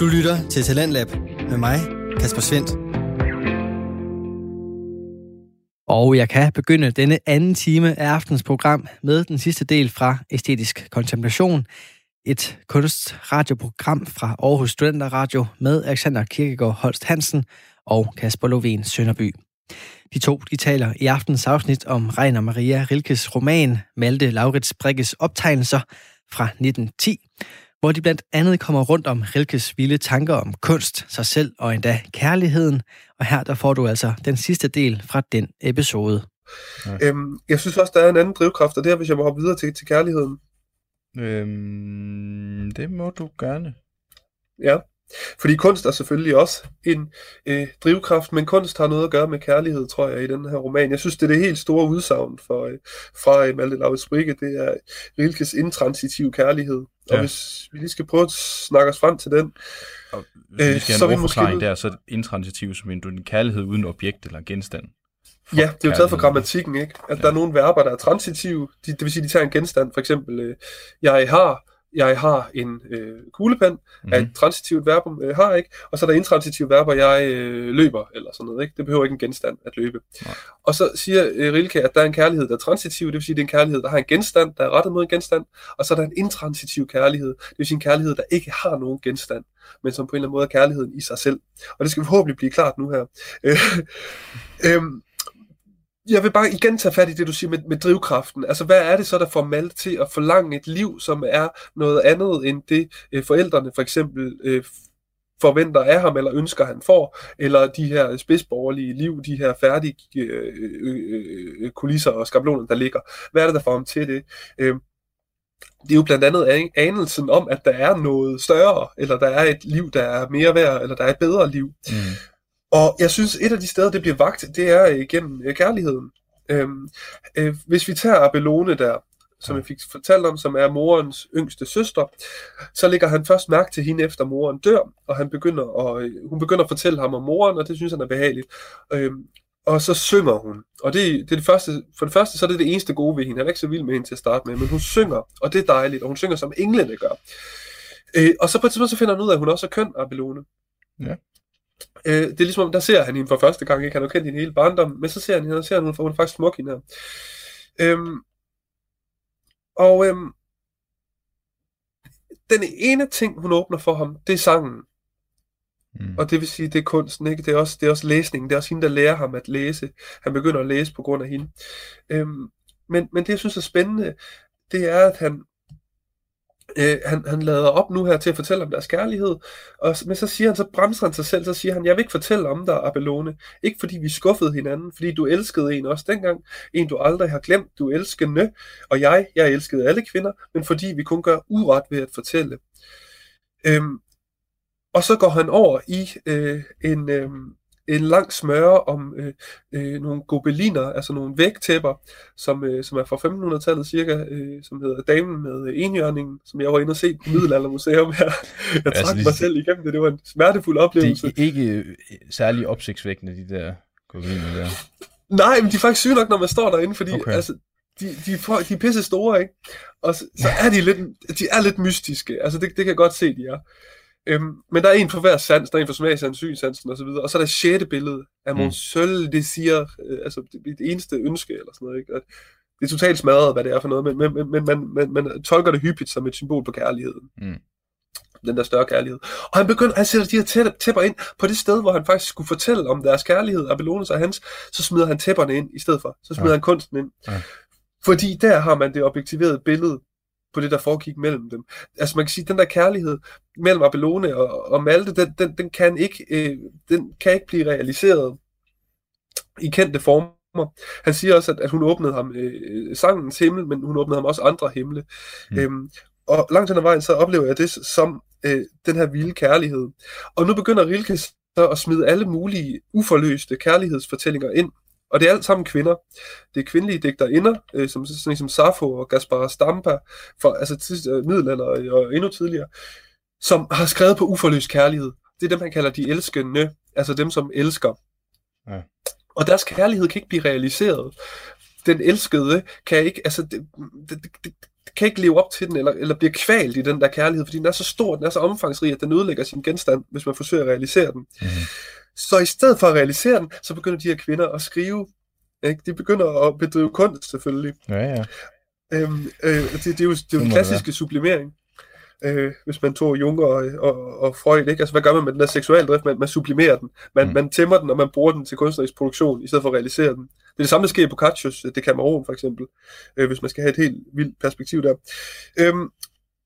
Du lytter til Talentlab med mig, Kasper Svendt. Og jeg kan begynde denne anden time af aftens program med den sidste del fra Æstetisk Kontemplation, et kunstradioprogram fra Aarhus Studenter Radio med Alexander Kirkegaard Holst Hansen og Kasper Lovén Sønderby. De to de taler i aftens afsnit om Reiner Maria Rilkes roman Malte Laurits Brikkes optegnelser fra 1910, hvor de blandt andet kommer rundt om Rilkes vilde tanker om kunst, sig selv og endda kærligheden. Og her der får du altså den sidste del fra den episode. Ja. Øhm, jeg synes også, der er en anden drivkraft, og det er, hvis jeg må hoppe videre til, til kærligheden. Øhm, det må du gerne. Ja, fordi kunst er selvfølgelig også en øh, drivkraft, men kunst har noget at gøre med kærlighed, tror jeg, i den her roman. Jeg synes, det er det helt store udsagn for, øh, fra øh, Malte Lauritz Brigge, det er Rilkes intransitiv kærlighed. Ja. Og hvis vi lige skal prøve at snakke os frem til den, og hvis øh, vi skal have en måske... der, så intransitiv som en kærlighed uden objekt eller genstand. Ja, det er jo taget fra grammatikken, ikke? At ja. der er nogle verber, der er transitive, de, det vil sige, de tager en genstand, for eksempel, øh, jeg har, jeg har en øh, kuglepen, mm-hmm. er et transitivt verbum, øh, har ikke, og så er der intransitive verber, jeg øh, løber, eller sådan noget, ikke? Det behøver ikke en genstand at løbe. Nej. Og så siger øh, Rilke, at der er en kærlighed, der er transitiv, det vil sige, det er en kærlighed, der har en genstand, der er rettet mod en genstand, og så er der en intransitiv kærlighed, det vil sige en kærlighed, der ikke har nogen genstand, men som på en eller anden måde er kærligheden i sig selv. Og det skal forhåbentlig blive klart nu her. Øh, øh, jeg vil bare igen tage fat i det, du siger med, med drivkraften. Altså, hvad er det så, der får Malte til at forlange et liv, som er noget andet end det, øh, forældrene for eksempel øh, forventer af ham, eller ønsker han får, eller de her spidsborgerlige liv, de her færdige øh, øh, øh, øh kulisser og skabeloner, der ligger. Hvad er det, der får ham til det? Øh, det er jo blandt andet anelsen om, at der er noget større, eller der er et liv, der er mere værd, eller der er et bedre liv. Mm. Og jeg synes, et af de steder, det bliver vagt, det er igennem øh, kærligheden. Øhm, øh, hvis vi tager Abelone der, som jeg fik fortalt om, som er morens yngste søster, så lægger han først mærke til hende efter moren dør, og han begynder at, øh, hun begynder at fortælle ham om moren, og det synes han er behageligt. Øhm, og så synger hun. Og det, det er det første, for det første, så er det det eneste gode ved hende. Han er ikke så vild med hende til at starte med, men hun synger, og det er dejligt, og hun synger som englene gør. Øh, og så på et tidspunkt, så finder han ud af, at hun også er køn, Abelone. Ja. Øh, det er ligesom, der ser han hende for første gang, ikke? Han har kendt hende hele barndommen, men så ser han hende, og ser han, for hun er faktisk smuk hende her. Øhm, og øhm, den ene ting, hun åbner for ham, det er sangen. Mm. Og det vil sige, det er kunsten, ikke? Det er, også, det er også læsningen. Det er også hende, der lærer ham at læse. Han begynder at læse på grund af hende. Øhm, men, men det, jeg synes er spændende, det er, at han, Øh, han, han lader op nu her til at fortælle om deres kærlighed, og, men så siger han, så bremser han sig selv, så siger han, jeg vil ikke fortælle om dig, Abelone, ikke fordi vi skuffede hinanden, fordi du elskede en også dengang, en du aldrig har glemt, du elskende, og jeg, jeg elskede alle kvinder, men fordi vi kun gør uret ved at fortælle. Øhm, og så går han over i øh, en, øh, en lang smøre om øh, øh, nogle gobeliner, altså nogle vægtæpper, som, øh, som er fra 1500-tallet cirka, øh, som hedder Damen med enhjørningen, som jeg var inde og se på Middelaldermuseum her. Jeg trak altså, mig selv igennem det, det var en smertefuld oplevelse. De er ikke øh, særlig opsigtsvækkende, de der gobeliner der. Nej, men de er faktisk syge nok, når man står derinde, fordi okay. altså, de, de, er, de er pisse store, ikke? Og så, så er de lidt, de er lidt mystiske. Altså, det, det kan jeg godt se, de er. Øhm, men der er en for hver sans, der er en for smagsansen, synsansen og så videre. Og så er der et sjette billede af mon mm. seul siger, øh, altså det, det, eneste ønske eller sådan noget. Ikke? At det er totalt smadret, hvad det er for noget, men, men, men, men man, man, man tolker det hyppigt som et symbol på kærligheden. Mm. Den der større kærlighed. Og han begynder, han sætter de her tæpper ind på det sted, hvor han faktisk skulle fortælle om deres kærlighed, Abelones og hans, så smider han tæpperne ind i stedet for. Så smider ja. han kunsten ind. Ja. Fordi der har man det objektiverede billede på det, der foregik mellem dem. Altså man kan sige, at den der kærlighed mellem Abelone og, og Malte, den, den, den, kan ikke, øh, den kan ikke blive realiseret i kendte former. Han siger også, at, at hun åbnede ham øh, sangens himmel, men hun åbnede ham også andre himle. Mm. Øhm, og langt hen ad vejen, så oplever jeg det som øh, den her vilde kærlighed. Og nu begynder Rilke så at smide alle mulige uforløste kærlighedsfortællinger ind og det er alt sammen kvinder. Det er kvindelige digterinder, øh, som, sådan som Sappho og Gaspar Stampa, for, altså til, øh, middelalder og endnu tidligere, som har skrevet på uforløs kærlighed. Det er dem, han kalder de elskende, altså dem, som elsker. Ja. Og deres kærlighed kan ikke blive realiseret. Den elskede kan ikke, altså det, det, det, kan ikke leve op til den, eller, eller bliver kvalt i den der kærlighed, fordi den er så stor, den er så omfangsrig, at den ødelægger sin genstand, hvis man forsøger at realisere den. Mm. Så i stedet for at realisere den, så begynder de her kvinder at skrive. Ikke? De begynder at bedrive kunst, selvfølgelig. Ja, ja. Øhm, øh, det, det er jo, det er jo den klassiske sublimering øh, hvis man tog Juncker og, og, og Freud, ikke? Altså, hvad gør man med den der seksualdrift? Man, man sublimerer den. Man, mm. man tæmmer den, og man bruger den til kunstnerisk produktion, i stedet for at realisere den. Det er det samme, der sker i Boccaccio's Decameron, for eksempel, øh, hvis man skal have et helt vildt perspektiv der. Øhm,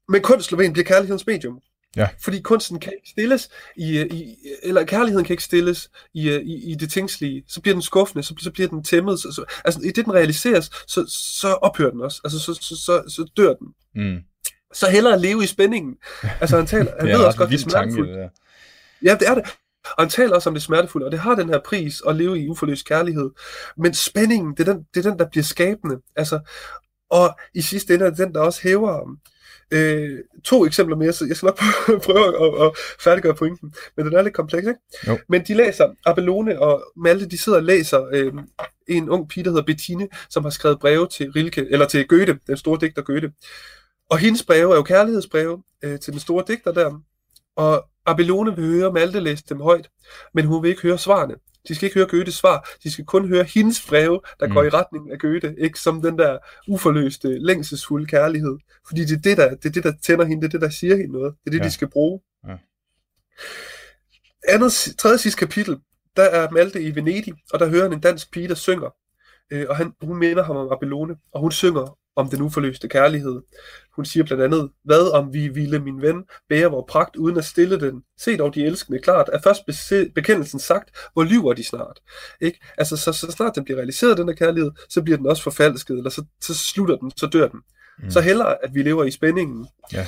men kunst, Sloven, bliver kærlighedens medium. Ja. Fordi kunsten kan ikke stilles i, i eller kærligheden kan ikke stilles i, i, i det tingslige. Så bliver den skuffende, så, så bliver den tæmmet. Så, så, altså i det, den realiseres, så, så ophører den også. Altså så, så, så, så dør den. Mm så hellere leve i spændingen. Altså han taler, han ved også godt, det er smertefuldt. Tanke, det ja, det er det. Og han taler også om det smertefulde, og det har den her pris at leve i uforløst kærlighed. Men spændingen, det er, den, det er den, der bliver skabende. Altså, og i sidste ende er det den, der også hæver ham. Øh, to eksempler mere, så jeg skal nok prøve at, at færdiggøre pointen. Men den er lidt kompleks, ikke? Jo. Men de læser, Abelone og Malte, de sidder og læser øh, en ung pige, der hedder Bettine, som har skrevet breve til Rilke, eller til Goethe, den store digter Goethe. Og hendes breve er jo kærlighedsbreve øh, til den store digter der. Og Abelone vil høre Malte læse dem højt, men hun vil ikke høre svarene. De skal ikke høre Goethes svar, de skal kun høre hendes breve, der mm. går i retning af Goethe, ikke som den der uforløste, længselsfulde kærlighed. Fordi det er det, der, det er det, der tænder hende, det er det, der siger hende noget. Det er det, ja. de skal bruge. Ja. Andet, tredje sidste kapitel, der er Malte i Venedig, og der hører han en dansk pige, der synger. Øh, og han, hun minder ham om Abelone, og hun synger om den uforløste kærlighed. Hun siger blandt andet, hvad om vi ville, min ven, bære vor pragt uden at stille den? Se dog de elskende klart, at først bekendelsen sagt, hvor lyver de snart? Ikke? Altså, så, så snart den bliver realiseret, den der kærlighed, så bliver den også forfalsket, eller så, så slutter den, så dør den. Mm. Så hellere, at vi lever i spændingen. Ja.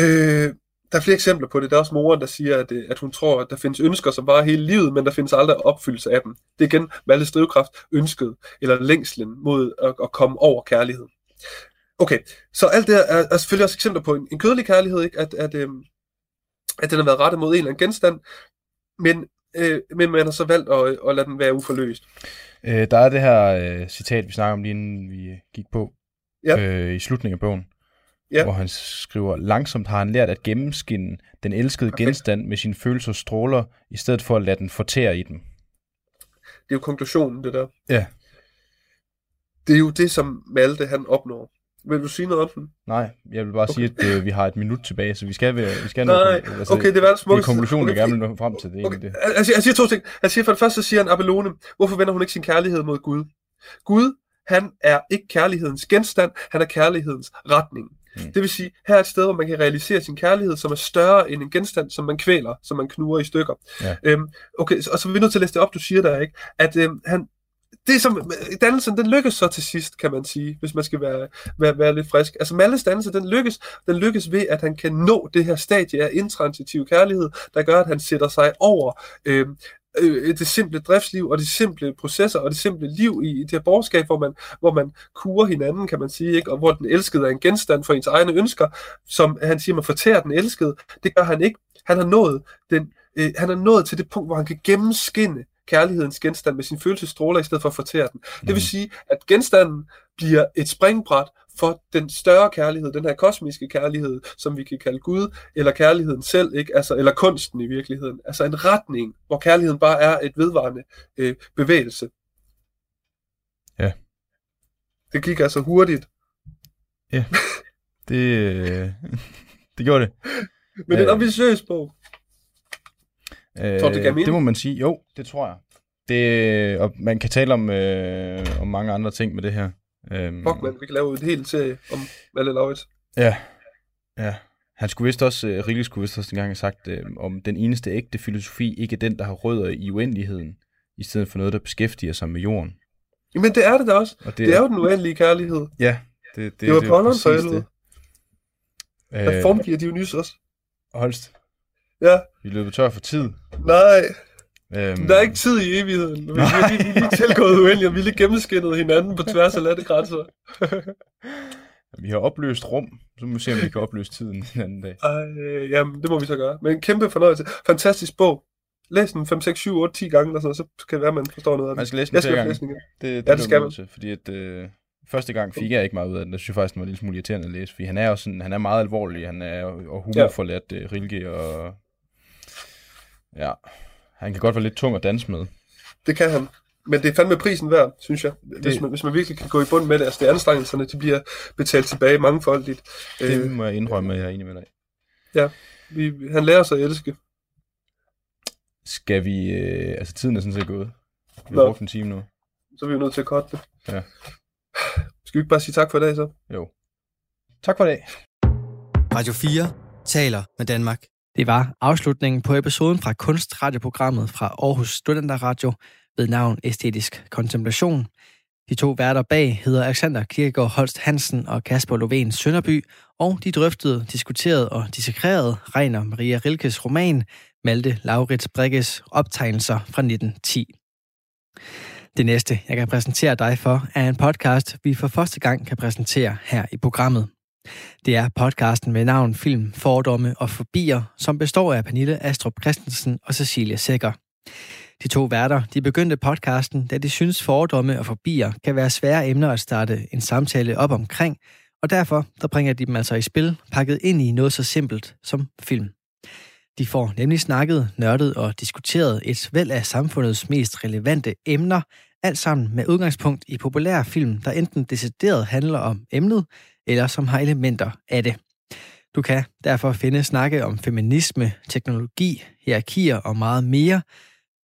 Øh, der er flere eksempler på det. Der er også moren, der siger, at, øh, at hun tror, at der findes ønsker, som bare hele livet, men der findes aldrig opfyldelse af dem. Det er igen Maltes drivkraft, ønsket, eller længslen mod at, at komme over kærligheden. Okay, så alt det er, er selvfølgelig også eksempler på en, en kødelig kærlighed, ikke? At, at, øhm, at den har været rettet mod en eller anden genstand, men, øh, men man har så valgt at, at lade den være uforløst. Øh, der er det her øh, citat, vi snakker om lige inden vi gik på, ja. øh, i slutningen af bogen ja. hvor han skriver, langsomt har han lært at gennemskinne den elskede okay. genstand med sine følelser stråler, i stedet for at lade den fortære i dem. Det er jo konklusionen, det der. Ja. Det er jo det, som Malte han opnår. Vil du sige noget om den? Nej, jeg vil bare okay. sige, at øh, vi har et minut tilbage, så vi skal, vi skal Nej, altså, okay, det var det smukkeste. Det er konklusionen, okay. jeg gerne vil nå frem til. Det, okay. det. Altså, jeg siger to ting. Han siger for det første, så siger han Abelone, hvorfor vender hun ikke sin kærlighed mod Gud? Gud, han er ikke kærlighedens genstand, han er kærlighedens retning. Mm. Det vil sige, her er et sted, hvor man kan realisere sin kærlighed, som er større end en genstand, som man kvæler, som man knuger i stykker. Ja. Øhm, okay, og så er vi nødt til at læse det op, du siger der, ikke? At øhm, han, det som, dannelsen, den lykkes så til sidst, kan man sige, hvis man skal være, være, være lidt frisk. Altså Malles dannelse, den lykkes, den lykkes ved, at han kan nå det her stadie af intransitiv kærlighed, der gør, at han sætter sig over øhm, øh, det simple driftsliv og de simple processer og det simple liv i, i det her borgerskab, hvor man, hvor man kurer hinanden, kan man sige, ikke? og hvor den elskede er en genstand for ens egne ønsker, som han siger, man fortærer den elskede. Det gør han ikke. Han har nået, den, øh, han har nået til det punkt, hvor han kan gennemskinne kærlighedens genstand med sin følelsesstråler i stedet for at fortære den. Mm. Det vil mhm. sige, at genstanden bliver et springbræt for den større kærlighed, den her kosmiske kærlighed, som vi kan kalde Gud, eller kærligheden selv, ikke? Altså, eller kunsten i virkeligheden. Altså en retning, hvor kærligheden bare er et vedvarende øh, bevægelse. Ja. Det gik altså hurtigt. Ja, det, øh, det gjorde det. Men det er en ambitiøs bog. Øh, tror du, det, det må man sige. Jo, det tror jeg. Det, og man kan tale om, øh, om mange andre ting med det her. Øhm, Fuck, man, vi kan lave en hel serie om Valle Laurits. Ja, ja. Han skulle vist også, uh, skulle vist også engang have sagt, uh, om den eneste ægte filosofi ikke er den, der har rødder i uendeligheden, i stedet for noget, der beskæftiger sig med jorden. Jamen det er det da også. Og det, det er, jo den uendelige kærlighed. Ja, det, det, det var Pollon for helvede. Hvad øh, form giver Dionys også? Holst. Ja. Vi løber tør for tid. Nej. Øhm... Der er ikke tid i evigheden. Vi er lige, tilgået uendeligt, og vi er lige gennemskinnet hinanden på tværs af landegrænser. vi har opløst rum, så må vi se, om vi kan opløse tiden en anden dag. Øh, jamen, det må vi så gøre. Men en kæmpe fornøjelse. Fantastisk bog. Læs den 5, 6, 7, 8, 10 gange, eller sådan, så kan det være, man forstår noget af det. Man skal læse den flere gange. Det, det, ja, det skal man. Til, fordi at, øh, Første gang fik jeg ikke meget ud af den. Det synes jeg faktisk, den var en lille smule irriterende at læse, fordi han er jo sådan, han er meget alvorlig, han er og humorforladt ja. uh, Rilke, og ja, han kan godt være lidt tung at danse med. Det kan han. Men det er fandme prisen værd, synes jeg. Det, hvis, man, hvis man virkelig kan gå i bund med det. Altså, det er anstrengelserne, de bliver betalt tilbage mangefoldigt. Det øh, må jeg indrømme, at jeg er enig med dig. Ja, vi, han lærer sig at elske. Skal vi... Øh, altså, tiden er sådan set gået. Vi har brugt en time nu. Så er vi jo nødt til at korte det. Ja. Skal vi ikke bare sige tak for i dag, så? Jo. Tak for i dag. Radio 4 taler med Danmark. Det var afslutningen på episoden fra kunstradioprogrammet fra Aarhus Studenterradio ved navn Æstetisk Kontemplation. De to værter bag hedder Alexander Kirkegaard Holst Hansen og Kasper Lovén Sønderby, og de drøftede, diskuterede og dissekrerede Reiner Maria Rilkes roman Malte Laurits Brigges optegnelser fra 1910. Det næste, jeg kan præsentere dig for, er en podcast, vi for første gang kan præsentere her i programmet. Det er podcasten med navn Film, Fordomme og Forbier, som består af Pernille Astrup Christensen og Cecilia Sækker. De to værter de begyndte podcasten, da de synes fordomme og forbier kan være svære emner at starte en samtale op omkring, og derfor der bringer de dem altså i spil, pakket ind i noget så simpelt som film. De får nemlig snakket, nørdet og diskuteret et væld af samfundets mest relevante emner, alt sammen med udgangspunkt i populære film, der enten decideret handler om emnet, eller som har elementer af det. Du kan derfor finde snakke om feminisme, teknologi, hierarkier og meget mere,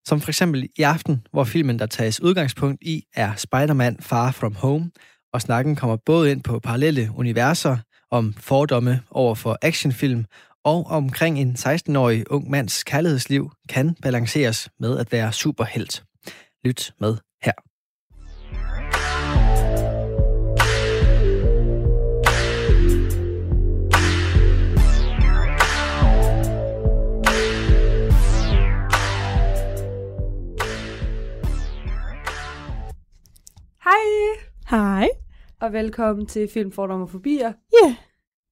som for eksempel i aften, hvor filmen, der tages udgangspunkt i, er Spider-Man Far From Home, og snakken kommer både ind på parallelle universer, om fordomme over for actionfilm, og omkring en 16-årig ung mands kærlighedsliv kan balanceres med at være superhelt. Lyt med Og velkommen til Film Fordom og Fobier. Ja, yeah.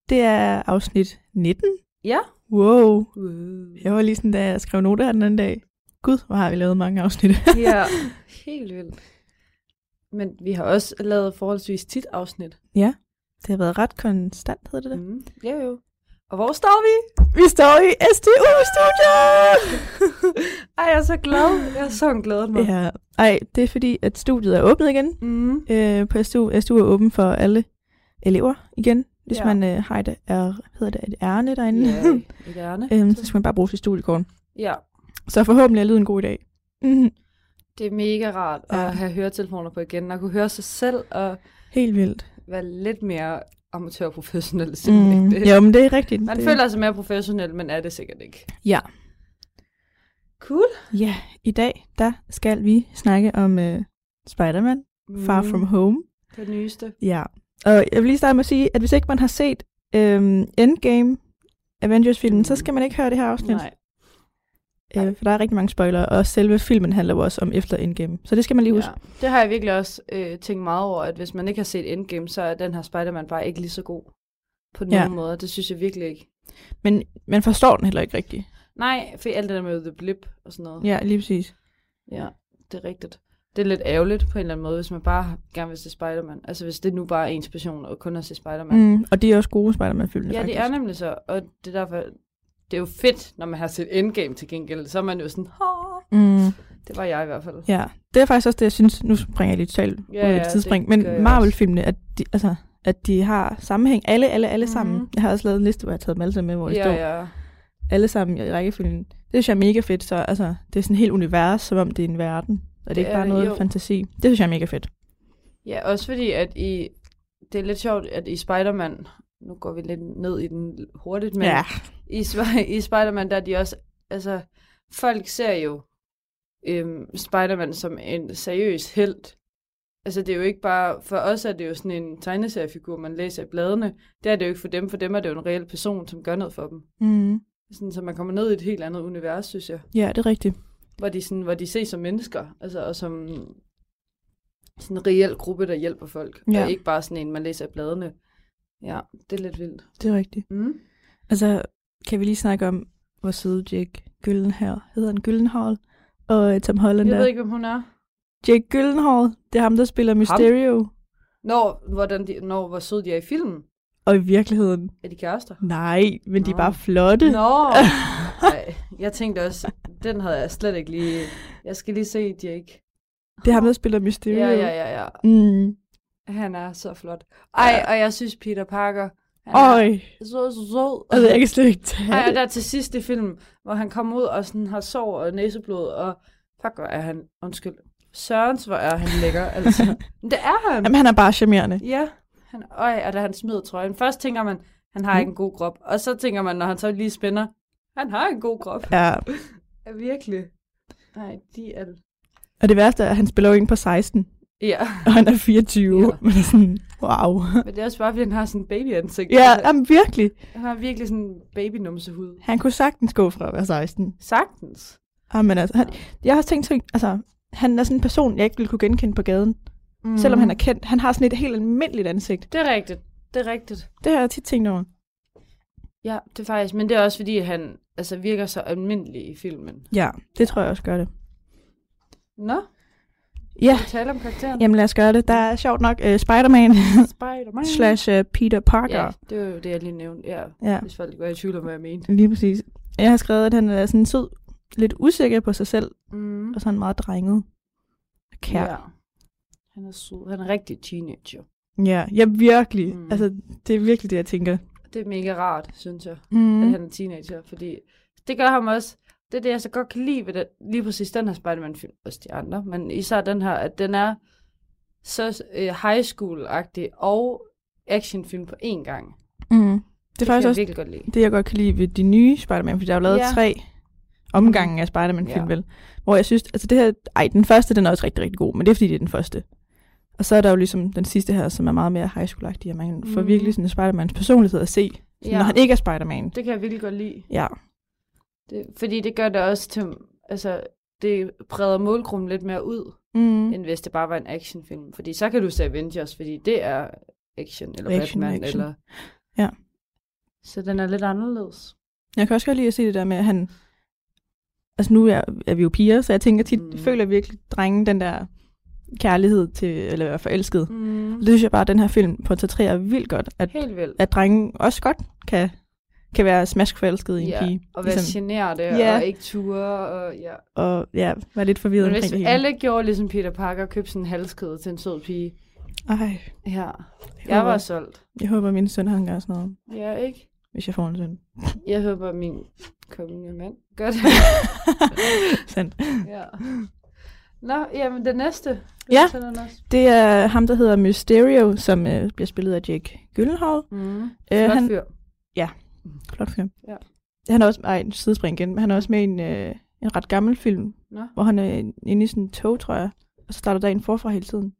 det er afsnit 19. Ja. Wow. wow. Jeg var lige sådan, da jeg skrev noter her den anden dag. Gud, hvor har vi lavet mange afsnit. ja, helt vildt. Men vi har også lavet forholdsvis tit afsnit. Ja, det har været ret konstant, hedder det det? Mm, ja jo. Og hvor står vi? Vi står i STU-studiet! Ej, jeg er så glad. Jeg er så glad mig. Ja. Ej, det er fordi, at studiet er åbnet igen mm. øh, på STU. STU er åben for alle elever igen. Hvis ja. man øh, har et, er, hedder det, et ærne derinde, ja, et ærne. øhm, så skal man bare bruge sit studiekort. Ja. Så forhåbentlig er lyden en god i dag. Mm. Det er mega rart ja. at have høretelefoner på igen, og kunne høre sig selv og Helt vildt. være lidt mere amatørprofessionel. Mm. Det. Jo, men det er rigtigt. Man det... føler sig mere professionel, men er det sikkert ikke. Ja. Cool. Ja, i dag, der skal vi snakke om uh, Spider-Man, mm. Far From Home. Det nyeste. Ja, og jeg vil lige starte med at sige, at hvis ikke man har set um, Endgame, Avengers-filmen, mm. så skal man ikke høre det her afsnit. Nej. Øh, for der er rigtig mange spoilere, og selve filmen handler jo også om efter Endgame. Så det skal man lige huske. Ja, det har jeg virkelig også øh, tænkt meget over, at hvis man ikke har set Endgame, så er den her Spider-Man bare ikke lige så god på nogen ja. måde. Det synes jeg virkelig ikke. Men man forstår den heller ikke rigtigt. Nej, for alt det der med The Blip og sådan noget. Ja, lige præcis. Ja, det er rigtigt. Det er lidt ærgerligt på en eller anden måde, hvis man bare gerne vil se Spider-Man. Altså hvis det nu bare er ens passion og kun at se Spider-Man. Mm, og de er også gode Spider-Man-filmene, Ja, faktisk. det er nemlig så. Og det er derfor, det er jo fedt, når man har set Endgame til gengæld. Så er man jo sådan, mm. det var jeg i hvert fald. Ja, det er faktisk også det, jeg synes, nu springer jeg lidt totalt ja, ud af et tidsspring, men Marvel-filmene, at de, altså, at de har sammenhæng, alle, alle, alle mm. sammen. Jeg har også lavet en liste, hvor jeg har taget dem alle sammen med, hvor det ja, står ja. alle sammen i rækkefølgen. Det synes jeg er mega fedt, så altså, det er sådan et helt univers, som om det er en verden, og det, det er ikke bare noget jo. fantasi. Det synes jeg er mega fedt. Ja, også fordi, at i, det er lidt sjovt, at i Spider-Man, nu går vi lidt ned i den hurtigt, men ja. i, i Spider-Man, der er de også, altså, folk ser jo øhm, Spider-Man som en seriøs held. Altså, det er jo ikke bare, for os er det jo sådan en tegneseriefigur, man læser i bladene. Det er det jo ikke for dem, for dem er det jo en reel person, som gør noget for dem. Mm. Sådan, så man kommer ned i et helt andet univers, synes jeg. Ja, det er rigtigt. Hvor de, sådan, hvor de ses som mennesker, altså, og som sådan en reel gruppe, der hjælper folk. Ja. Og ikke bare sådan en, man læser i bladene. Ja, det er lidt vildt. Det er rigtigt. Mm. Altså, kan vi lige snakke om, hvor søde Jake Gyllenhaal, hedder han Gyllenhaal, og uh, Tom Holland Jeg ved ikke, hvem hun er. Jake Gyllenhaal, det er ham, der spiller Mysterio. Ham? Når, hvordan de, når, hvor søde de er i filmen. Og i virkeligheden? Er de kærester? Nej, men Nå. de er bare flotte. Nå, Ej, jeg tænkte også, den havde jeg slet ikke lige... Jeg skal lige se Jake. Det har med, at spille Mysterio. Ja, ja, ja, ja. Mm. Han er så flot. Ej, ja. og jeg synes Peter Parker, Øj. Så, så, så. Altså, jeg kan slet ikke tage Ej, og der til sidst i film, hvor han kommer ud og sådan har sår og næseblod, og fuck, hvor er han, undskyld, Sørens, hvor er han lækker, altså. Men det er han. Jamen, han er bare charmerende. Ja. Han, øj, og da han smider trøjen. Først tænker man, han har mm. ikke en god krop. Og så tænker man, når han så lige spænder, han har en god krop. Ja. ja virkelig. Nej, de er... Og det værste er, at han spiller jo ind på 16. Ja. Og han er 24. Ja. Men sådan, wow. Men det er også bare, fordi han har sådan en babyansigt. Ja, jamen, virkelig. Han har virkelig sådan en babynumsehud. Han kunne sagtens gå fra at være 16. Sagtens. Jamen altså, han, jeg har tænkt, altså, han er sådan en person, jeg ikke ville kunne genkende på gaden. Mm. Selvom han er kendt. Han har sådan et helt almindeligt ansigt. Det er rigtigt. Det er rigtigt. Det har jeg tit tænkt over. Ja, det er faktisk. Men det er også fordi, han altså, virker så almindelig i filmen. Ja, det tror jeg også gør det. Nå, Ja. Skal vi tale om karakteren? Jamen lad os gøre det. Der er sjovt nok uh, Spider-Man, Spider-Man. slash uh, Peter Parker. Ja, det var jo det, jeg lige nævnte. Ja, ja. hvis folk går i tvivl om, hvad jeg mente. Lige præcis. Jeg har skrevet, at han er sådan sød, lidt usikker på sig selv, mm. og sådan meget drenget. Kær. Ja. Han er sød. Han er rigtig teenager. Ja, ja virkelig. Mm. Altså, det er virkelig det, jeg tænker. Det er mega rart, synes jeg, mm. at han er teenager, fordi det gør ham også det er det, jeg så godt kan lide ved det, lige præcis den her Spider-Man-film, også de andre, men især den her, at den er så uh, high school-agtig og actionfilm på én gang. Mm. Det er det faktisk også godt lide. det, jeg godt kan lide ved de nye Spider-Man, for der er jo lavet ja. tre omgange af Spider-Man-film, ja. vel? Hvor jeg synes, altså det her, ej, den første, den er også rigtig, rigtig god, men det er fordi, det er den første. Og så er der jo ligesom den sidste her, som er meget mere high school-agtig, og man får mm. virkelig sådan Spider-Mans personlighed at se, ja. når han ikke er Spider-Man. Det kan jeg virkelig godt lide. Ja, det, fordi det gør det også til, altså, det breder målgruppen lidt mere ud, mm. end hvis det bare var en actionfilm. Fordi så kan du se Avengers, fordi det er action, eller action, Batman, action. eller... Ja. Så den er lidt anderledes. Jeg kan også godt lide at se det der med, at han... Altså nu er, er vi jo piger, så jeg tænker tit, mm. føler virkelig drenge den der kærlighed til, eller være forelsket. Mm. Det synes jeg bare, at den her film portrætterer vildt godt, at, Helt vildt. at drenge også godt kan kan være smaskforelsket i en ja, pige. og være ligesom. generte, ja. og ikke ture, og ja. Og ja, være lidt forvirret Men hvis det hele. alle gjorde ligesom Peter Parker, købte sådan en halskæde til en sød pige. Ej. Ja, jeg, jeg håber, var solgt. Jeg håber, min søn han gør sådan noget. Ja, ikke? Hvis jeg får en søn. Jeg håber, min kommende mand gør det. Sandt. Ja. Nå, jamen det næste. Ja, det er ham, der hedder Mysterio, som øh, bliver spillet af Jake Gyllenhaal. Mm. Øh, han, fyr. Ja, Flot film. Ja. Han er også, ej, en sidespring igen, men han er også med i en, øh, en ret gammel film, Nå. hvor han er inde i sådan en tog, tror jeg, og så starter dagen forfra hele tiden.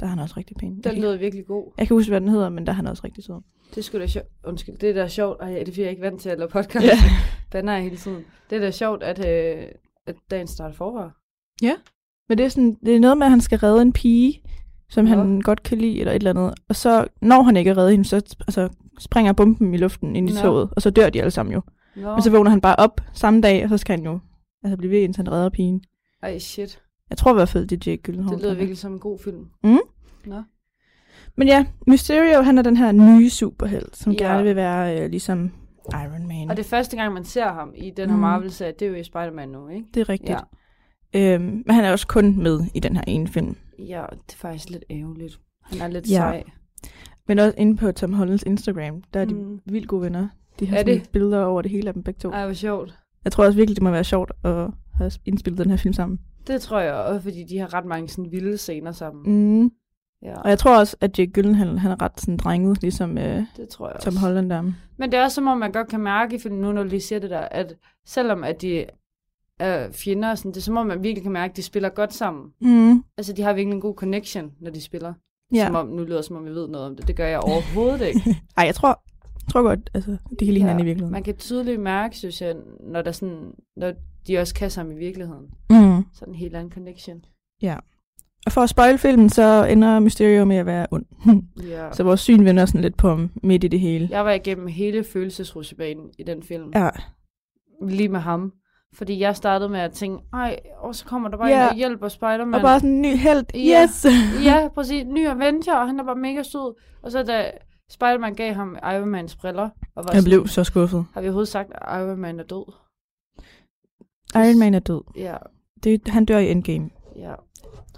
Der er han også rigtig pæn. Den lyder virkelig god. Jeg kan huske, hvad den hedder, men der er han også rigtig sød. Det skulle da sjovt. Undskyld, det er da sjovt. Ej, det er jeg ikke vant til at lave podcast. Ja. Den er hele tiden. Det er da sjovt, at, øh, at dagen starter forfra. Ja, men det er, sådan, det er noget med, at han skal redde en pige, som ja. han godt kan lide, eller et eller andet. Og så, når han ikke er reddet hende, så altså, springer bomben i luften ind i no. toget, og så dør de alle sammen jo. No. Men så vågner han bare op samme dag, og så skal han jo altså, blive ved, indtil han redder pigen. Ej, shit. Jeg tror i hvert fald, det er Jake Gyllenhaal. Det lyder virkelig som en god film. Mm? Nå. Men ja, Mysterio, han er den her nye superhelt, som ja. gerne vil være øh, ligesom Iron Man. Og det første gang, man ser ham i den her mm. Marvel-serie, det er jo i Spider-Man nu, ikke? Det er rigtigt. Ja. Øhm, men han er også kun med i den her ene film. Ja, det er faktisk lidt ærgerligt. Han er lidt ja. sej. Men også inde på Tom Hollands Instagram, der er de mm. vildt gode venner. De har er det? billeder over det hele af dem begge to. Ej, hvor sjovt. Jeg tror også virkelig, det må være sjovt at have indspillet den her film sammen. Det tror jeg også, fordi de har ret mange sådan vilde scener sammen. Mm. Ja. Og jeg tror også, at Jake Gyllenhaal, han er ret sådan drenget, ligesom øh, det tror jeg Tom også. Holland der. Men det er også som om, man godt kan mærke i filmen nu, når du lige siger det der, at selvom at de er fjender, og sådan, det er som om, man virkelig kan mærke, at de spiller godt sammen. Mm. Altså, de har virkelig en god connection, når de spiller. Ja. Som om, nu lyder som om, vi ved noget om det. Det gør jeg overhovedet ikke. Ej, jeg tror, jeg tror godt, altså, det kan lide ja, hinanden i virkeligheden. Man kan tydeligt mærke, synes jeg, når, der sådan, når de også kan sammen i virkeligheden. Mm. Sådan en helt anden connection. Ja. Og for at spoil filmen, så ender Mysterio med at være ond. ja. Så vores syn vender sådan lidt på midt i det hele. Jeg var igennem hele følelsesrusjebanen i den film. Ja. Lige med ham. Fordi jeg startede med at tænke, ej, og så kommer der bare ja. en, der hjælper Spider-Man. Og bare sådan en ny held. Ja. Yes! ja, præcis. Ny Avenger, og han er bare mega sød. Og så da Spider-Man gav ham Iron Mans briller. Og var jeg blev så skuffet. Har vi overhovedet sagt, at Iron Man er død? Iron Man er død. Ja. Det, han dør i Endgame. Ja.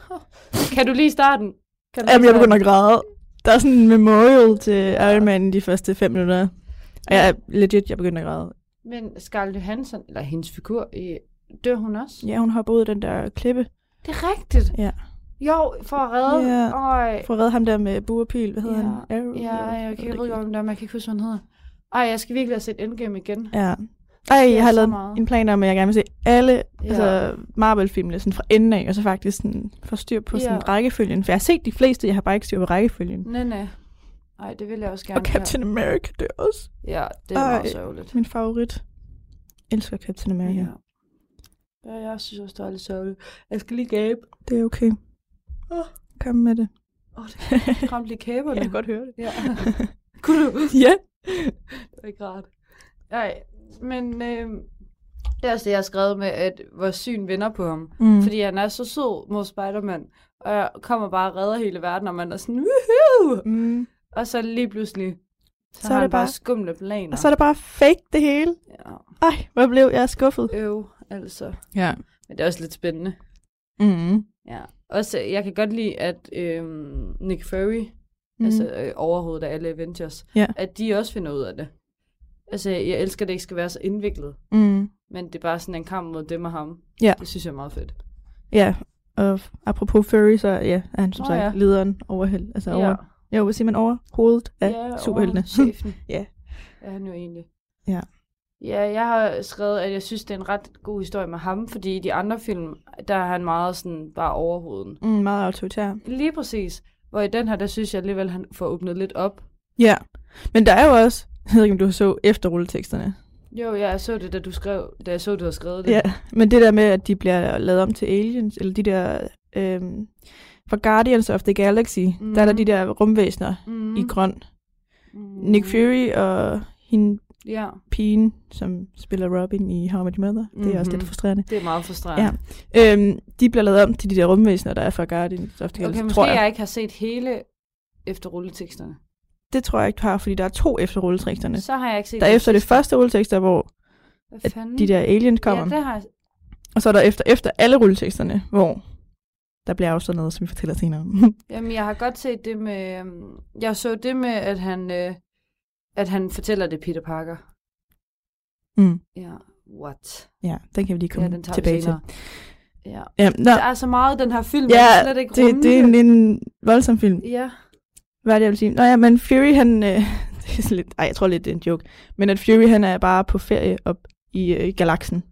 kan du lige starte den? Kan du Jamen, jeg begynder at græde. Der er sådan en memorial til Iron Man de første fem minutter. Og jeg legit, jeg begynder at græde. Men Scarlett Johansson, eller hendes figur, dør hun også? Ja, hun ud af den der klippe. Det er rigtigt. Ja. Jo, for at redde. Ja, Øj. for at redde ham der med buerpil. Hvad hedder ja. han? Arrow, ja, jeg kan ikke ved om det, men jeg kan ikke huske, hvad han hedder. Ej, jeg skal virkelig have set Endgame igen. Ja. Ej, jeg har lavet meget. en plan om, at jeg gerne vil se alle ja. altså Marvel-filmene sådan fra enden af, og så faktisk sådan, få styr på sådan ja. rækkefølgen. For jeg har set de fleste, jeg har bare ikke styr på rækkefølgen. Nej, nej. Ej, det vil jeg også gerne. Og Captain have. America, det er også. Ja, det er Ej, meget sørgeligt. Min favorit. Elsker Captain America. Ja. ja, jeg synes også, det er lidt sørgeligt. Jeg skal lige gabe. Det er okay. Oh. Kom med det. Åh, oh, det ramte lige kæberne. jeg kan godt høre det. Ja. Kunne du? ja. det var ikke rart. Nej, men øh, det er også det, jeg har skrevet med, at vores syn vinder på ham. Mm. Fordi han er så sød mod Spider-Man. Og jeg kommer bare og redder hele verden, og man er sådan, woohoo! Mm. Og så lige pludselig, så, så har er det bare, skumle planer. Og så er det bare fake, det hele. Ja. Ej, hvor blev jeg skuffet. Øv, altså. Ja. Men det er også lidt spændende. Mm. Ja. Også, jeg kan godt lide, at øhm, Nick Fury, mm. altså øh, overhovedet af alle Avengers, ja. at de også finder ud af det. Altså, jeg elsker, at det ikke skal være så indviklet. Mm. Men det er bare sådan en kamp mod dem og ham. Ja. Det synes jeg er meget fedt. Ja, og apropos Furry, så ja, er han som oh, sagt ja. lederen over, altså ja. over, jo, hvad siger man, over hovedet af ja, superheltene. chefen. ja. Ja, han jo egentlig. Ja. Ja, jeg har skrevet, at jeg synes, det er en ret god historie med ham, fordi i de andre film, der er han meget sådan bare overhovedet. Mm, meget autoritær. Lige præcis. Hvor i den her, der synes jeg alligevel, han får åbnet lidt op. Ja, men der er jo også, jeg ved ikke, om du så efter rulleteksterne. Jo, ja, jeg så det, da du skrev, da jeg så, du havde skrevet det. Ja, men det der med, at de bliver lavet om til aliens, eller de der, øhm, for Guardians of the Galaxy, mm. der er der de der rumvæsener mm. i grøn. Mm. Nick Fury og hende ja. pigen, som spiller Robin i How I Met Your Mother. Mm-hmm. Det er også lidt mhm. frustrerende. Det er meget frustrerende. Ja. Øhm, de bliver lavet om til de der rumvæsener, der er fra Guardians of the Galaxy, okay, måske tror jeg. jeg ikke har set hele efter rulleteksterne. Det tror jeg ikke, du har, fordi der er to efter rulleteksterne. Så har jeg ikke set Der er efter det første rulletekster, hvor de der aliens kommer. Ja, det har jeg. Og så er der efter, efter alle rulleteksterne, hvor der bliver afstået noget, som vi fortæller senere. Jamen, jeg har godt set det med... Øhm, jeg så det med, at han, øh, at han fortæller det Peter Parker. Mm. Ja, what? Ja, den kan vi lige komme ja, den tilbage til. Ja. ja no. Der er så meget den her film, ja, slet ikke det, det er en, en voldsom film. Ja. Hvad er det, jeg vil sige? Nå ja, men Fury, han... Øh, det er lidt, ej, jeg tror lidt, det er en joke. Men at Fury, han er bare på ferie op i øh, galaksen.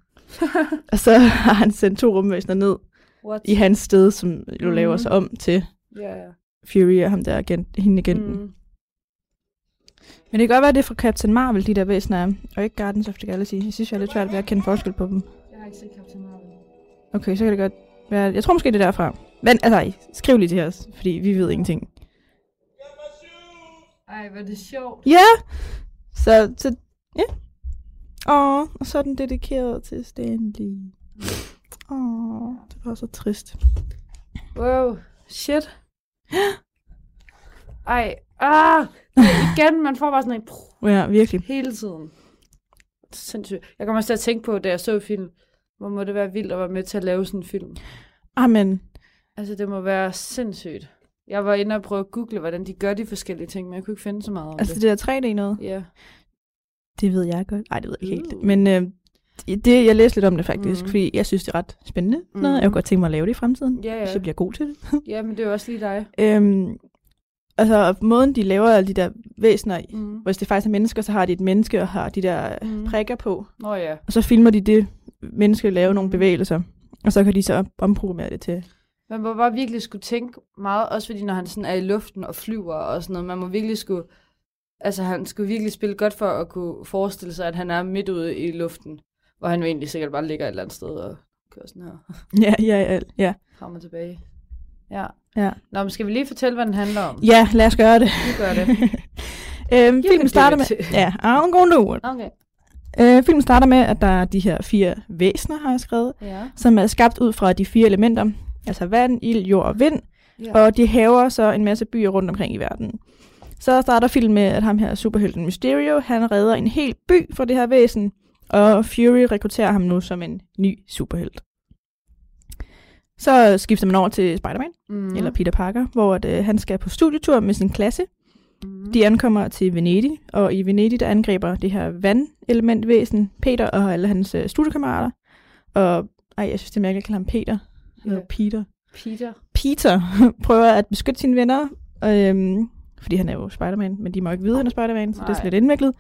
og så har han sendt to rumvæsener ned What? i hans sted, som jo mm. laver sig om til yeah. Fury og ham der agent, hende agenten. Mm. Men det kan godt være, at det er fra Captain Marvel, de der væsener er, og ikke Guardians of the Galaxy. Jeg synes, jeg er lidt svært ved at kende forskel på dem. Jeg har ikke set Captain Marvel. Okay, så kan det godt være... Jeg tror måske, det er derfra. Men altså, skriv lige til os, fordi vi ved ingenting. Ej, hvor er det sjovt. Ja! Så, så ja. Åh, og så er den dedikeret til Stanley. Åh, det var så trist. Wow, shit. Ej, ah, igen, man får bare sådan en... Ja, virkelig. Hele tiden. Sindssygt. Jeg kommer også til at tænke på, da jeg så film, hvor må det være vildt at være med til at lave sådan en film. Amen. Altså, det må være sindssygt. Jeg var inde og prøve at google, hvordan de gør de forskellige ting, men jeg kunne ikke finde så meget om altså, det. Altså det der 3D noget? Ja. Det ved jeg godt. Nej, det ved jeg ikke helt. Uh. Men øh, det, jeg læste lidt om det faktisk, mm. fordi jeg synes, det er ret spændende. Mm. Noget. Jeg kunne godt tænke mig at lave det i fremtiden, ja, ja. hvis jeg bliver god til det. ja, men det er jo også lige dig. øhm, altså, måden de laver alle de der væsener i, mm. hvis det faktisk er mennesker, så har de et menneske og har de der mm. prikker på. Oh, ja. Og så filmer de det menneske lave mm. nogle bevægelser, og så kan de så omprogrammere det til man må bare virkelig skulle tænke meget, også fordi når han sådan er i luften og flyver og sådan noget, man må virkelig skulle, altså han skulle virkelig spille godt for at kunne forestille sig, at han er midt ude i luften, hvor han jo egentlig sikkert bare ligger et eller andet sted og kører sådan her. Ja, ja, ja. ja. Frem og tilbage. Ja. ja. Nå, men skal vi lige fortælle, hvad den handler om? Ja, lad os gøre det. Vi gør det. øhm, filmen starter med... Ja, I'm gonna do it. Okay. Øh, filmen starter med, at der er de her fire væsener, har jeg skrevet, ja. som er skabt ud fra de fire elementer, altså vand, ild, jord og vind, ja. og de haver så en masse byer rundt omkring i verden. Så starter filmen med, at ham her superhelten Mysterio, han redder en hel by fra det her væsen, og Fury rekrutterer ham nu som en ny superhelt. Så skifter man over til Spider-Man, mm. eller Peter Parker, hvor at, øh, han skal på studietur med sin klasse. Mm. De ankommer til Venedig, og i Venedig der angriber det her vandelementvæsen Peter og alle hans øh, studiekammerater. Og ej, jeg synes, det er mærkeligt at kalde ham Peter. Yeah. Peter. Peter. Peter prøver at beskytte sine venner, øhm, fordi han er jo Spider-Man, men de må ikke vide, at han er Spider-Man, så Nej. det er lidt indviklet.